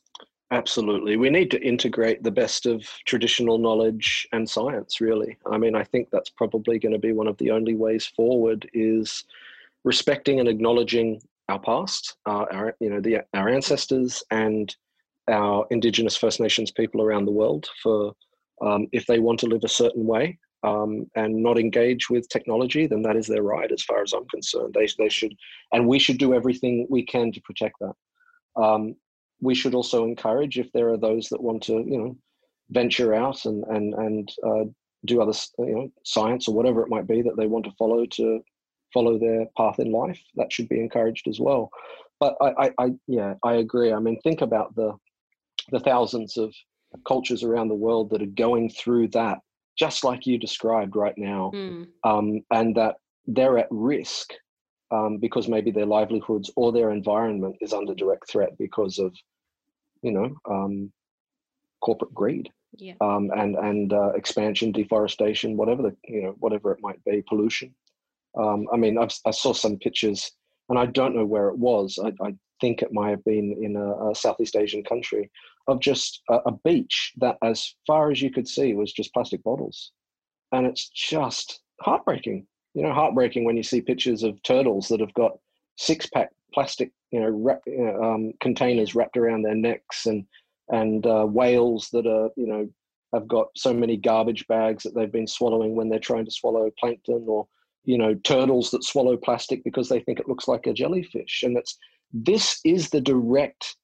absolutely we need to integrate the best of traditional knowledge and science really i mean i think that's probably going to be one of the only ways forward is respecting and acknowledging our past uh, our you know the our ancestors and our indigenous first nations people around the world for um, if they want to live a certain way um, and not engage with technology, then that is their right, as far as I'm concerned. They, they should, and we should do everything we can to protect that. Um, we should also encourage if there are those that want to, you know, venture out and and and uh, do other, you know, science or whatever it might be that they want to follow to follow their path in life. That should be encouraged as well. But I, I, I yeah, I agree. I mean, think about the the thousands of cultures around the world that are going through that, just like you described right now, mm. um, and that they're at risk um, because maybe their livelihoods or their environment is under direct threat because of, you know, um, corporate greed. Yeah. Um, and and uh, expansion, deforestation, whatever the you know whatever it might be, pollution. Um, I mean, I've, i saw some pictures, and I don't know where it was. I, I think it might have been in a, a Southeast Asian country, of just a, a, beach that, as far as you could see, was just plastic bottles. And it's just heartbreaking. You know, heartbreaking when you see pictures of turtles that have got six pack plastic, you know, wrap, you know um, containers wrapped around their necks and, and uh, whales that are, you know, have got so many garbage bags that they've been swallowing when they're trying to swallow plankton or, you know, turtles that swallow plastic because they think it looks like a jellyfish. And it's, this is the direct,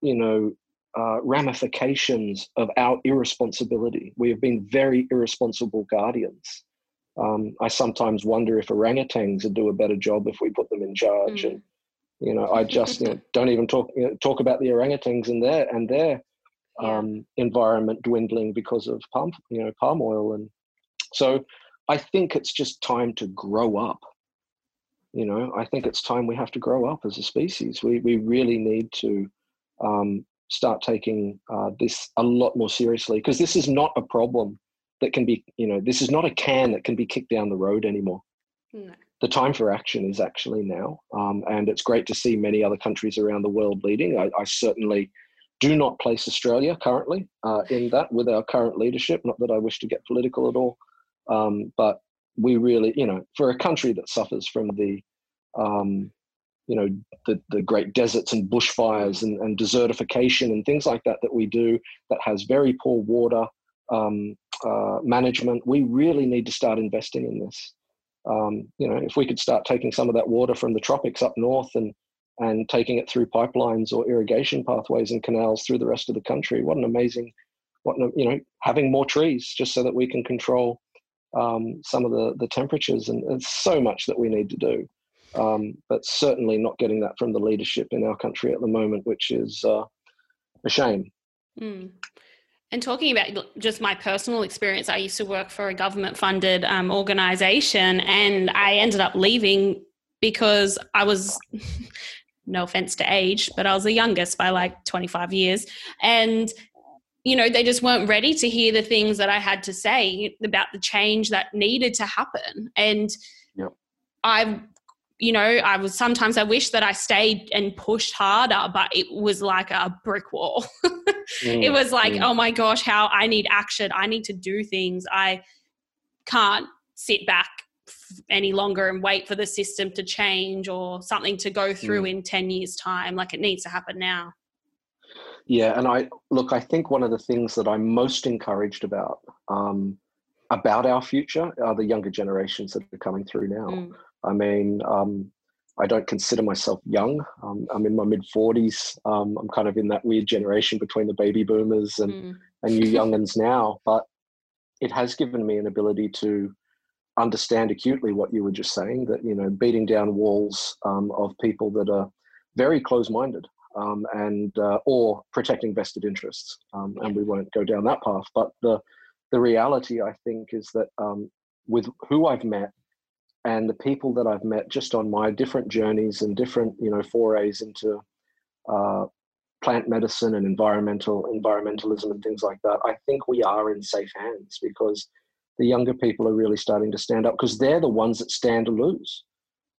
you know, uh, ramifications of our irresponsibility. We have been very irresponsible guardians. Um, I sometimes wonder if orangutans would do a better job if we put them in charge. Mm. And you know, I just you know, don't even talk you know, talk about the orangutans and their and their um, environment dwindling because of palm you know palm oil. And so, I think it's just time to grow up. You know, I think it's time we have to grow up as a species. We we really need to um, start taking uh, this a lot more seriously because this is not a problem that can be, you know, this is not a can that can be kicked down the road anymore. No. The time for action is actually now. Um, and it's great to see many other countries around the world leading. I, I certainly do not place Australia currently uh, in that with our current leadership. Not that I wish to get political at all, um, but we really, you know, for a country that suffers from the um, you know the, the great deserts and bushfires and, and desertification and things like that that we do that has very poor water um, uh, management. We really need to start investing in this. Um, you know if we could start taking some of that water from the tropics up north and and taking it through pipelines or irrigation pathways and canals through the rest of the country what an amazing what you know having more trees just so that we can control um, some of the the temperatures and there's so much that we need to do um, but certainly not getting that from the leadership in our country at the moment, which is uh, a shame. Mm. And talking about just my personal experience, I used to work for a government funded um, organization and I ended up leaving because I was, no offense to age, but I was the youngest by like 25 years. And you know, they just weren't ready to hear the things that I had to say about the change that needed to happen. And yep. I you know, I was sometimes I wish that I stayed and pushed harder, but it was like a brick wall. mm, it was like, mm. oh my gosh, how I need action. I need to do things. I can't sit back any longer and wait for the system to change or something to go through mm. in 10 years' time. Like it needs to happen now. Yeah, and I look, I think one of the things that I'm most encouraged about um, about our future are the younger generations that are coming through now. I mean, um, I don't consider myself young. Um, I'm in my mid 40s. Um, I'm kind of in that weird generation between the baby boomers and, mm. and you youngins now. But it has given me an ability to understand acutely what you were just saying that, you know, beating down walls um, of people that are very close minded um, and uh, or protecting vested interests. Um, and we won't go down that path. But the, the reality, I think, is that um, with who I've met and the people that I've met just on my different journeys and different you know forays into uh, plant medicine and environmental environmentalism and things like that, I think we are in safe hands because the younger people are really starting to stand up because they're the ones that stand to lose.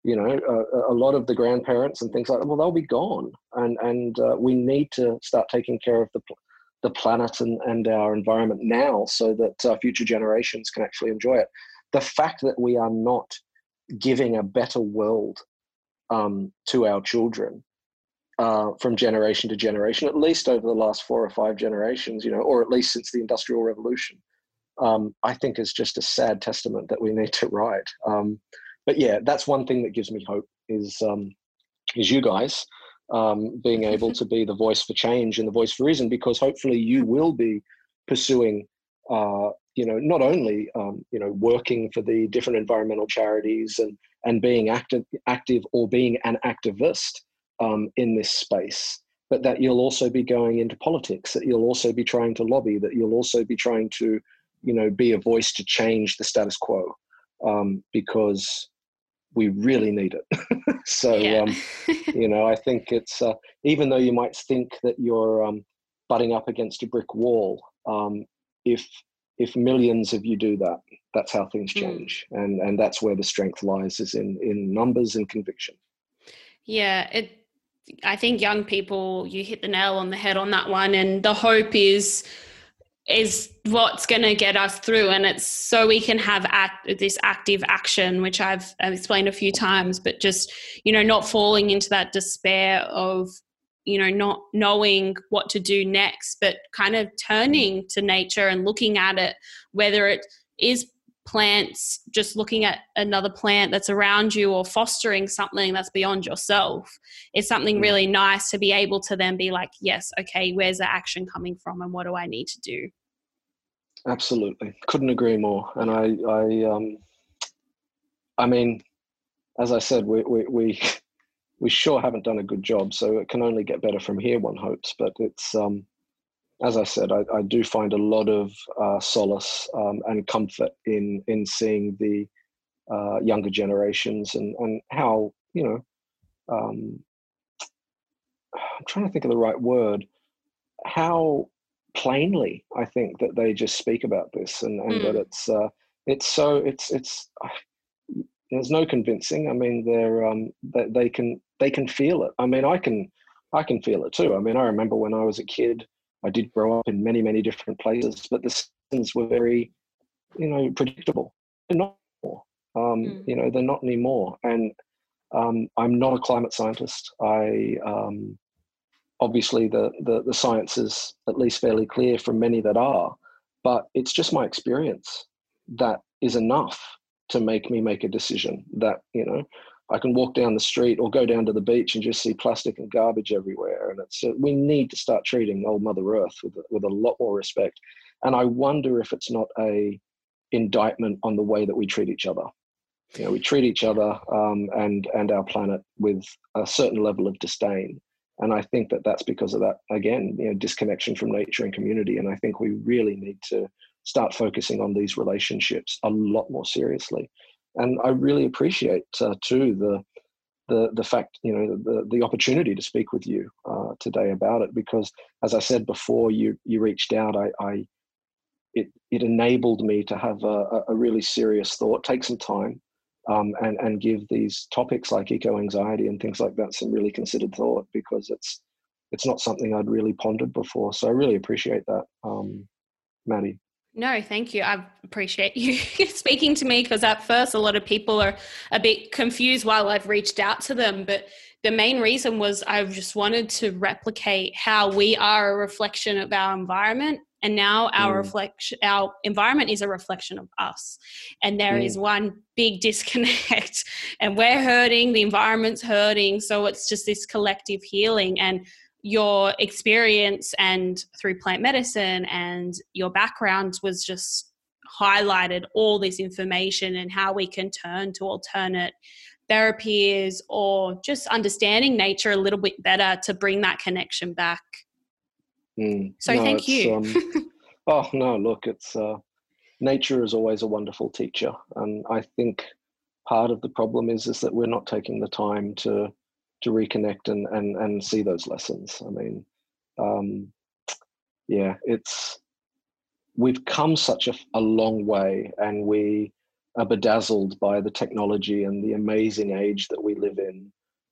You know, uh, a lot of the grandparents and things like that, well, they'll be gone, and and uh, we need to start taking care of the the planet and, and our environment now so that uh, future generations can actually enjoy it. The fact that we are not giving a better world um, to our children uh, from generation to generation, at least over the last four or five generations, you know, or at least since the Industrial Revolution, um, I think is just a sad testament that we need to write. Um, but yeah, that's one thing that gives me hope is um, is you guys um, being able to be the voice for change and the voice for reason, because hopefully you will be pursuing uh, you know, not only um, you know working for the different environmental charities and and being active, active or being an activist um, in this space, but that you'll also be going into politics, that you'll also be trying to lobby, that you'll also be trying to, you know, be a voice to change the status quo, um, because we really need it. so, um, you know, I think it's uh, even though you might think that you're um, butting up against a brick wall, um, if if millions of you do that, that's how things hmm. change, mm. and and that's where the strength lies is in in numbers and conviction. Yeah, it. I think young people, you hit the nail on the head on that one, and the hope is is what's going to get us through and it's so we can have act, this active action which I've, I've explained a few times but just you know not falling into that despair of you know not knowing what to do next but kind of turning to nature and looking at it whether it is plants just looking at another plant that's around you or fostering something that's beyond yourself it's something really nice to be able to then be like yes okay where's the action coming from and what do i need to do? Absolutely. Couldn't agree more. And i i um i mean as i said we we, we we sure haven't done a good job. So it can only get better from here, one hopes. But it's, um, as I said, I, I, do find a lot of uh, solace um, and comfort in in seeing the uh, younger generations and and how you know. Um, I'm trying to think of the right word. How plainly I think that they just speak about this, and, and mm. that it's uh, it's so it's it's there's no convincing. I mean, they're um, they, they can they can feel it. I mean, I can I can feel it too. I mean, I remember when I was a kid, I did grow up in many many different places, but the seasons were very, you know, predictable. They're not anymore. Um, mm. You know, they're not anymore. And um, I'm not a climate scientist. I um, obviously the, the the science is at least fairly clear from many that are, but it's just my experience that is enough to make me make a decision that you know I can walk down the street or go down to the beach and just see plastic and garbage everywhere. And it's uh, we need to start treating old Mother Earth with with a lot more respect. And I wonder if it's not a indictment on the way that we treat each other. You know, we treat each other um, and and our planet with a certain level of disdain. And I think that that's because of that again, you know, disconnection from nature and community. And I think we really need to start focusing on these relationships a lot more seriously. And I really appreciate uh, too the the the fact you know the the opportunity to speak with you uh, today about it because as I said before, you you reached out. I, I it it enabled me to have a, a really serious thought, take some time, um, and and give these topics like eco anxiety and things like that some really considered thought because it's it's not something I'd really pondered before. So I really appreciate that, um, Maddie. No, thank you. I appreciate you speaking to me because at first a lot of people are a bit confused while I've reached out to them. But the main reason was I just wanted to replicate how we are a reflection of our environment and now our mm. reflection our environment is a reflection of us and there mm. is one big disconnect and we're hurting the environment's hurting so it's just this collective healing and your experience and through plant medicine and your background was just highlighted all this information and how we can turn to alternate therapies or just understanding nature a little bit better to bring that connection back. Mm. So no, thank you. Um, oh no, look, it's uh, nature is always a wonderful teacher, and I think part of the problem is is that we're not taking the time to to reconnect and and and see those lessons. I mean, um, yeah, it's we've come such a, a long way, and we are bedazzled by the technology and the amazing age that we live in.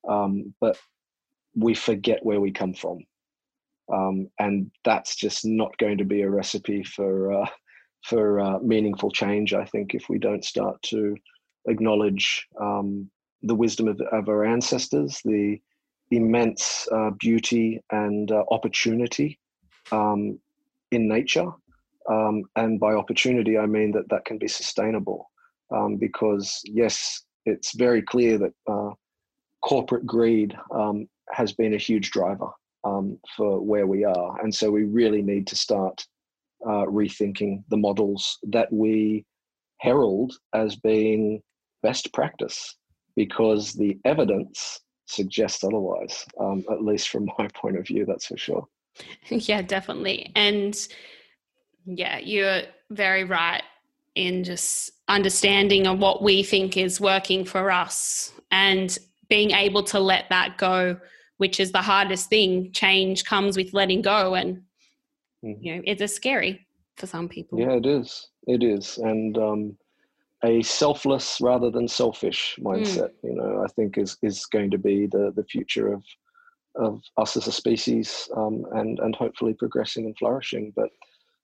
Um, but we forget where we come from. Um, and that's just not going to be a recipe for uh, for uh, meaningful change. I think if we don't start to acknowledge um, the wisdom of, of, our ancestors, the immense uh, beauty and uh, opportunity um, in nature, um, and by opportunity I mean that that can be sustainable. Um, because yes, it's very clear that uh, corporate greed um, has been a huge driver um, for where we are, and so we really need to start uh, rethinking the models that we herald as being best practice, because the evidence suggests otherwise. Um, at least from my point of view, that's for sure. Yeah, definitely, and yeah, you're very right in just understanding of what we think is working for us and being able to let that go which is the hardest thing change comes with letting go and mm-hmm. you know it's a scary for some people yeah it is it is and um, a selfless rather than selfish mindset mm. you know i think is is going to be the the future of of us as a species um, and and hopefully progressing and flourishing but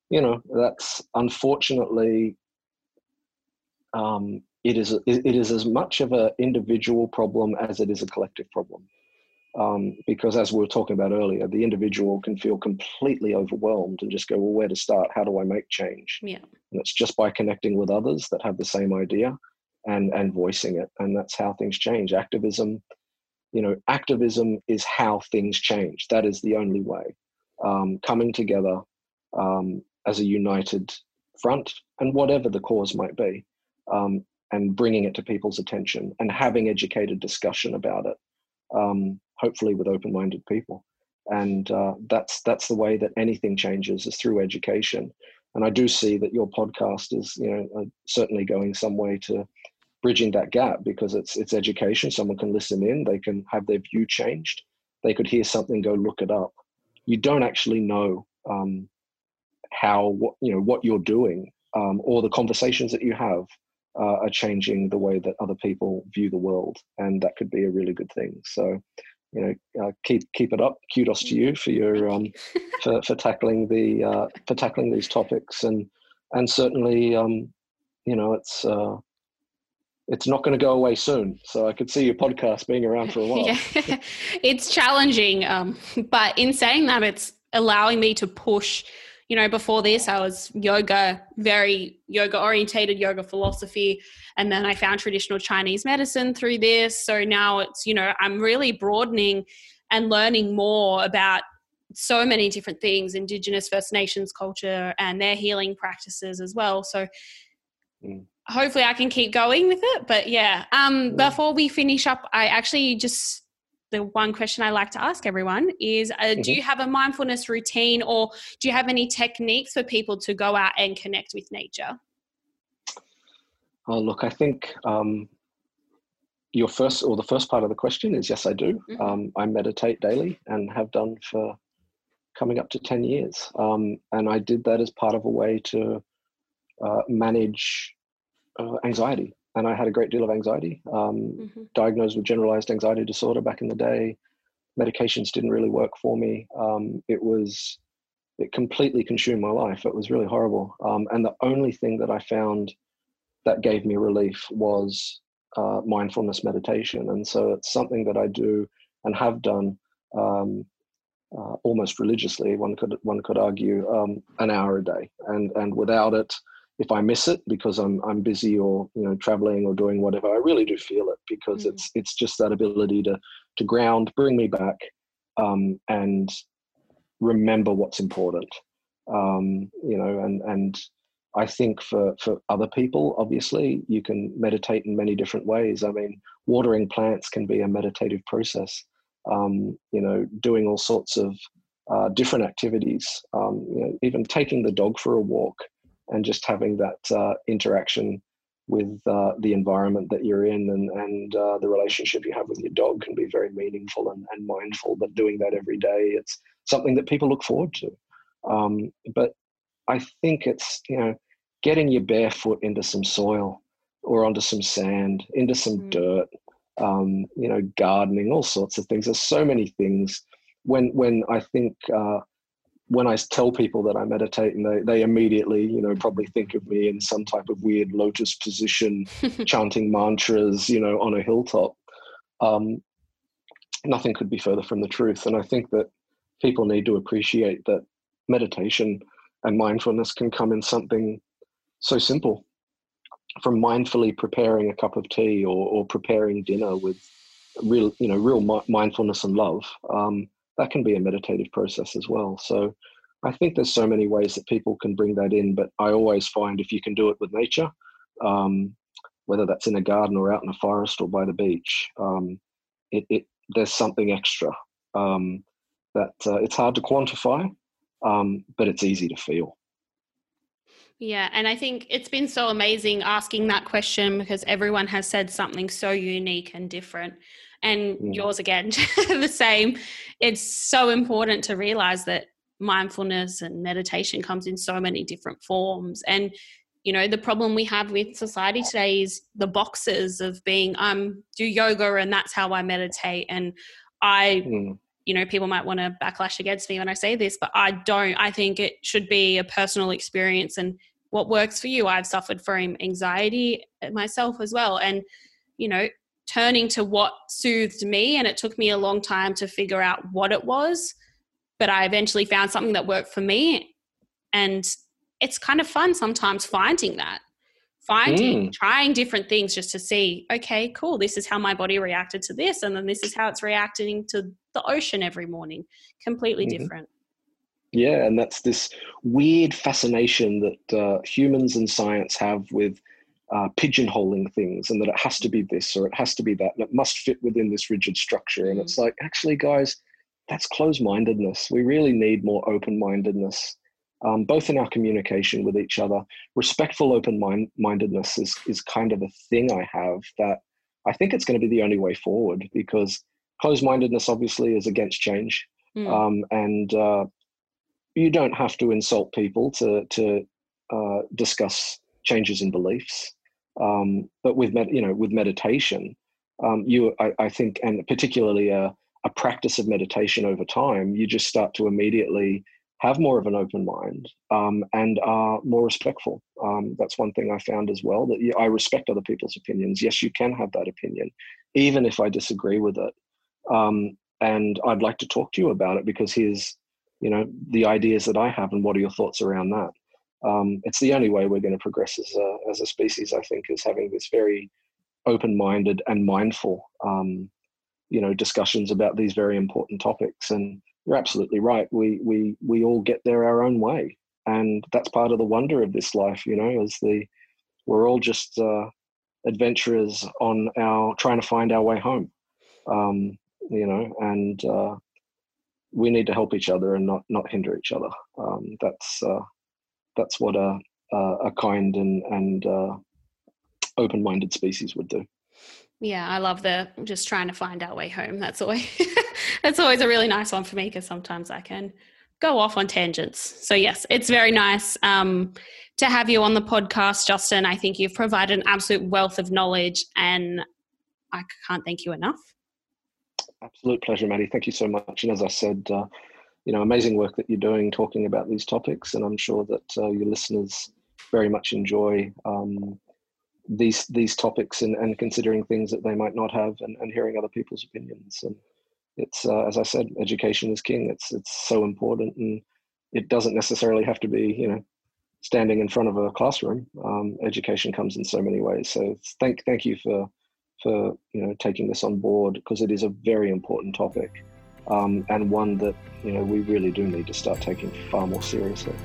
you know that's unfortunately um, it is it is as much of an individual problem as it is a collective problem. Um, because as we were talking about earlier, the individual can feel completely overwhelmed and just go, well, where to start? How do I make change? Yeah. And it's just by connecting with others that have the same idea and and voicing it. And that's how things change. Activism, you know, activism is how things change. That is the only way. Um, coming together um, as a united front and whatever the cause might be um, and bringing it to people's attention and having educated discussion about it, um, hopefully with open-minded people. And uh, that's that's the way that anything changes is through education. And I do see that your podcast is, you know, uh, certainly going some way to bridging that gap because it's it's education. Someone can listen in, they can have their view changed, they could hear something, go look it up. You don't actually know um, how what you know what you're doing um, or the conversations that you have uh, are changing the way that other people view the world, and that could be a really good thing. So, you know, uh, keep keep it up. Kudos to you for your um, for for tackling the uh, for tackling these topics, and and certainly, um, you know, it's uh, it's not going to go away soon. So I could see your podcast being around for a while. yeah. it's challenging, um, but in saying that, it's allowing me to push you know, before this, I was yoga, very yoga orientated, yoga philosophy. And then I found traditional Chinese medicine through this. So now it's, you know, I'm really broadening and learning more about so many different things indigenous first nations culture and their healing practices as well so mm. hopefully i can keep going with it but yeah um yeah. before we finish up i actually just the one question I like to ask everyone is uh, mm-hmm. Do you have a mindfulness routine or do you have any techniques for people to go out and connect with nature? Oh, look, I think um, your first or the first part of the question is yes, I do. Mm-hmm. Um, I meditate daily and have done for coming up to 10 years. Um, and I did that as part of a way to uh, manage uh, anxiety and I had a great deal of anxiety. Um, mm-hmm. Diagnosed with generalized anxiety disorder back in the day. Medications didn't really work for me. Um, it was it completely consumed my life. It was really horrible. Um, and the only thing that I found that gave me relief was uh, mindfulness meditation. And so it's something that I do and have done um, uh, almost religiously. One could one could argue um, an hour a day, and and without it, if I miss it because I'm I'm busy or you know traveling or doing whatever, I really do feel it because mm. it's it's just that ability to to ground, bring me back, um, and remember what's important. Um, you know, and and I think for for other people, obviously, you can meditate in many different ways. I mean, watering plants can be a meditative process um, you know, doing all sorts of uh, different activities, um, you know, even taking the dog for a walk and just having that uh, interaction with uh, the environment that you're in and, and uh, the relationship you have with your dog can be very meaningful and, and, mindful. But doing that every day, it's something that people look forward to. Um, but I think it's, you know, getting your bare foot into some soil or onto some sand, into some mm. dirt, um, you know, gardening, all sorts of things. There's so many things. When when I think uh, when I tell people that I meditate, and they they immediately, you know, probably think of me in some type of weird lotus position, chanting mantras, you know, on a hilltop. Um, nothing could be further from the truth. And I think that people need to appreciate that meditation and mindfulness can come in something so simple from mindfully preparing a cup of tea or, or preparing dinner with real, you know, real mindfulness and love, um, that can be a meditative process as well. So I think there's so many ways that people can bring that in, but I always find if you can do it with nature, um, whether that's in a garden or out in a forest or by the beach, um, it, it, there's something extra um, that uh, it's hard to quantify, um, but it's easy to feel. Yeah, and I think it's been so amazing asking that question because everyone has said something so unique and different. And mm. yours again, the same. It's so important to realize that mindfulness and meditation comes in so many different forms. And, you know, the problem we have with society today is the boxes of being, I'm um, do yoga and that's how I meditate. And I, mm you know people might want to backlash against me when i say this but i don't i think it should be a personal experience and what works for you. I've suffered from anxiety myself as well. And, you know, turning to what soothed me. And it took me a long time to figure out what it was. But I eventually found something that worked for me. And it's kind of fun sometimes finding that, finding, mm. trying different things just to see, okay, cool, this is how my body reacted to this. And then this is how it's reacting to the ocean every morning. Completely mm-hmm. different. Yeah, and that's this weird fascination that uh, humans and science have with uh, pigeonholing things and that it has to be this or it has to be that and it must fit within this rigid structure. And it's mm. like, actually, guys, that's closed mindedness. We really need more open mindedness, um, both in our communication with each other. Respectful open mindedness is, is kind of a thing I have that I think it's going to be the only way forward because closed mindedness obviously is against change. Mm. Um, and uh, you don't have to insult people to to uh, discuss changes in beliefs. Um, but with med- you know with meditation, um, you I, I, think, and particularly a, a practice of meditation over time, you just start to immediately have more of an open mind um, and are more respectful. Um, that's one thing I found as well that you, I respect other people's opinions. Yes, you can have that opinion, even if I disagree with it. Um, and I'd like to talk to you about it because here's you know the ideas that I have and what are your thoughts around that? Um, it's the only way we're going to progress as a, as a species. I think is having this very open-minded and mindful, um, you know, discussions about these very important topics. And you're absolutely right. We we we all get there our own way, and that's part of the wonder of this life. You know, is the we're all just uh, adventurers on our trying to find our way home. Um, you know, and uh, we need to help each other and not not hinder each other. Um, that's uh, that's what a a kind and and uh, open minded species would do. Yeah, I love the just trying to find our way home. That's always that's always a really nice one for me because sometimes I can go off on tangents. So yes, it's very nice um, to have you on the podcast, Justin. I think you've provided an absolute wealth of knowledge, and I can't thank you enough. Absolute pleasure, Maddie. Thank you so much. And as I said, uh, you know, amazing work that you're doing talking about these topics, and I'm sure that uh, your listeners very much enjoy um, these these topics and, and considering things that they might not have, and, and hearing other people's opinions. And it's uh, as I said, education is king. It's it's so important, and it doesn't necessarily have to be you know standing in front of a classroom. Um, education comes in so many ways. So thank thank you for for you know taking this on board because it is a very important topic um, and one that you know we really do need to start taking far more seriously.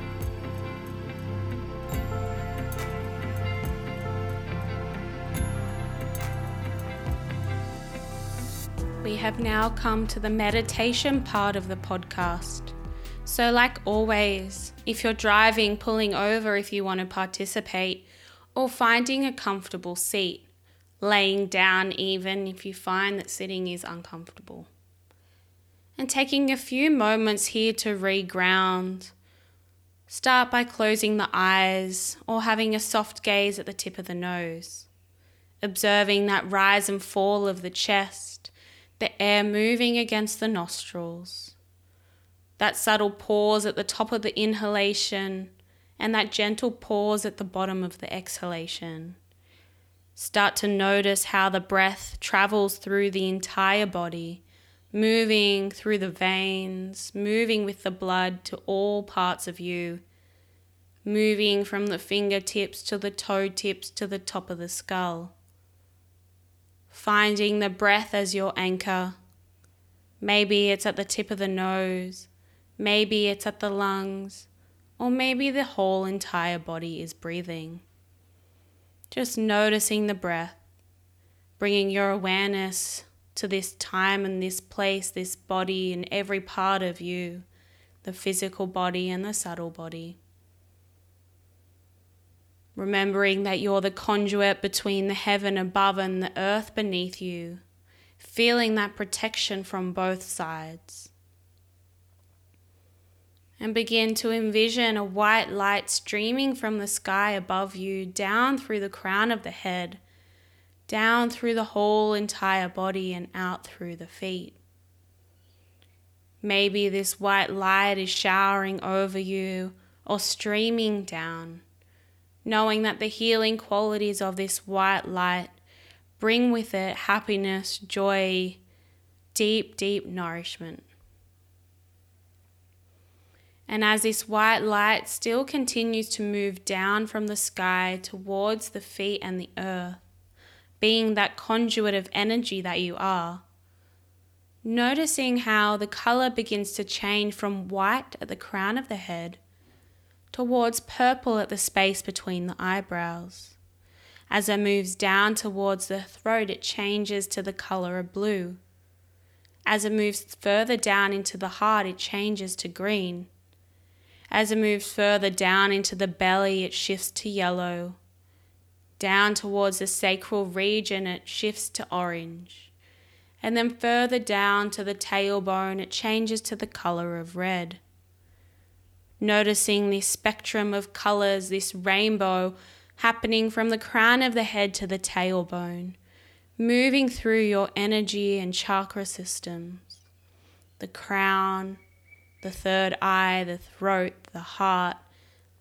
We have now come to the meditation part of the podcast. So, like always, if you're driving, pulling over if you want to participate, or finding a comfortable seat, laying down even if you find that sitting is uncomfortable. And taking a few moments here to reground. Start by closing the eyes or having a soft gaze at the tip of the nose, observing that rise and fall of the chest, the air moving against the nostrils that subtle pause at the top of the inhalation and that gentle pause at the bottom of the exhalation. Start to notice how the breath travels through the entire body, moving through the veins, moving with the blood to all parts of you, moving from the fingertips to the toe tips to the top of the skull. Finding the breath as your anchor. Maybe it's at the tip of the nose Maybe it's at the lungs, or maybe the whole entire body is breathing. Just noticing the breath, bringing your awareness to this time and this place, this body, and every part of you the physical body and the subtle body. Remembering that you're the conduit between the heaven above and the earth beneath you, feeling that protection from both sides and begin to envision a white light streaming from the sky above you down through the crown of the head, down through the whole entire body, and out through the feet. Maybe this white light is showering over you or streaming down, knowing that the healing qualities of this white light bring with it happiness, joy, deep, deep nourishment. And as this white light still continues to move down from the sky towards the feet and the earth, being that conduit of energy that you are, noticing how the color begins to change from white at the crown of the head towards purple at the space between the eyebrows. As it moves down towards the throat, it changes to the color of blue. As it moves further down into the heart, it changes to green. As it moves further down into the belly, it shifts to yellow. Down towards the sacral region, it shifts to orange. And then further down to the tailbone, it changes to the color of red. Noticing this spectrum of colors, this rainbow happening from the crown of the head to the tailbone, moving through your energy and chakra systems. The crown, the third eye, the throat, the heart,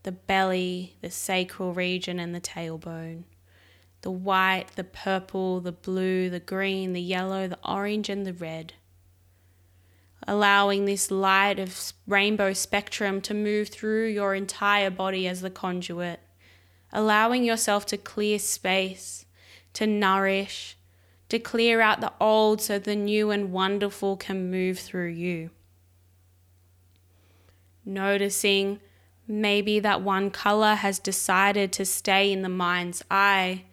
the belly, the sacral region, and the tailbone. The white, the purple, the blue, the green, the yellow, the orange, and the red. Allowing this light of rainbow spectrum to move through your entire body as the conduit. Allowing yourself to clear space, to nourish, to clear out the old so the new and wonderful can move through you noticing maybe that one color has decided to stay in the mind's eye.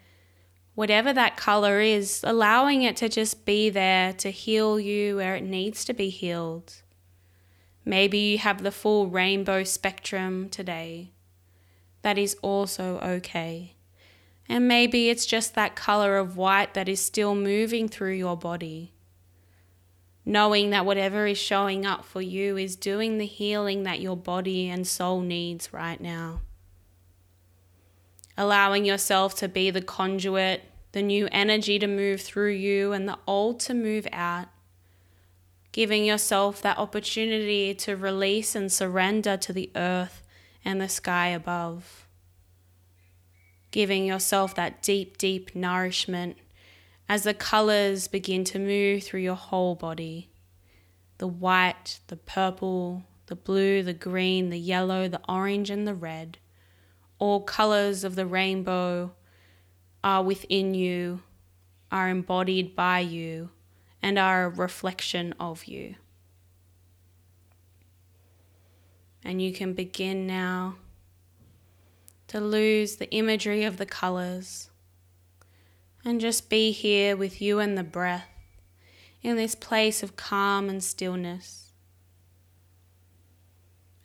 Whatever that color is, allowing it to just be there to heal you where it needs to be healed. Maybe you have the full rainbow spectrum today. That is also okay. And maybe it's just that color of white that is still moving through your body knowing that whatever is showing up for you is doing the healing that your body and soul needs right now. Allowing yourself to be the conduit, the new energy to move through you, and the old to move out. Giving yourself that opportunity to release and surrender to the earth and the sky above. Giving yourself that deep, deep nourishment as the colors begin to move through your whole body, the white, the purple, the blue, the green, the yellow, the orange, and the red. All colors of the rainbow are within you, are embodied by you, and are a reflection of you. And you can begin now to lose the imagery of the colors and just be here with you and the breath in this place of calm and stillness.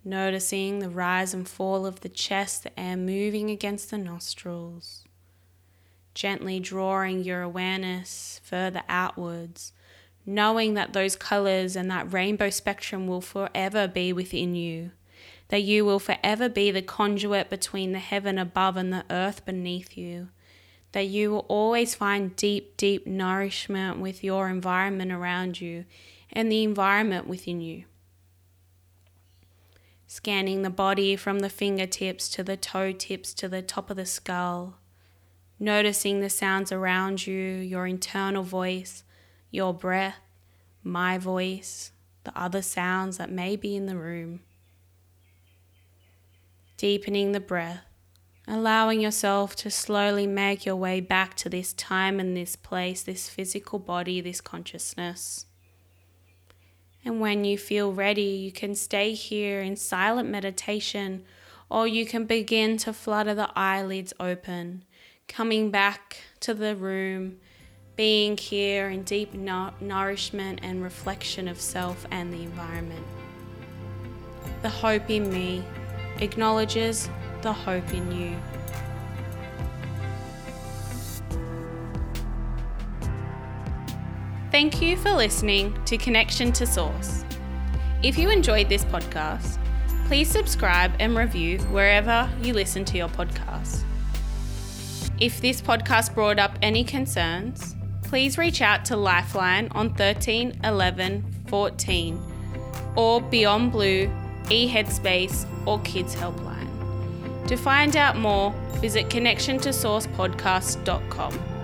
Noticing the rise and fall of the chest, the air moving against the nostrils, gently drawing your awareness further outwards, knowing that those colors and that rainbow spectrum will forever be within you that you will forever be the conduit between the heaven above and the earth beneath you, that you will always find deep, deep nourishment with your environment around you and the environment within you. Scanning the body from the fingertips to the toe tips to the top of the skull, noticing the sounds around you, your internal voice, your breath, my voice, the other sounds that may be in the room. Deepening the breath, allowing yourself to slowly make your way back to this time and this place, this physical body, this consciousness. And when you feel ready, you can stay here in silent meditation, or you can begin to flutter the eyelids open, coming back to the room, being here in deep no- nourishment and reflection of self and the environment. The hope in me acknowledges the hope in you. Thank you for listening to Connection to Source. If you enjoyed this podcast, please subscribe and review wherever you listen to your podcasts. If this podcast brought up any concerns, please reach out to Lifeline on 13 11 14 or Beyond Blue eHeadspace, or Kids Helpline. To find out more, visit connectiontosourcepodcast.com.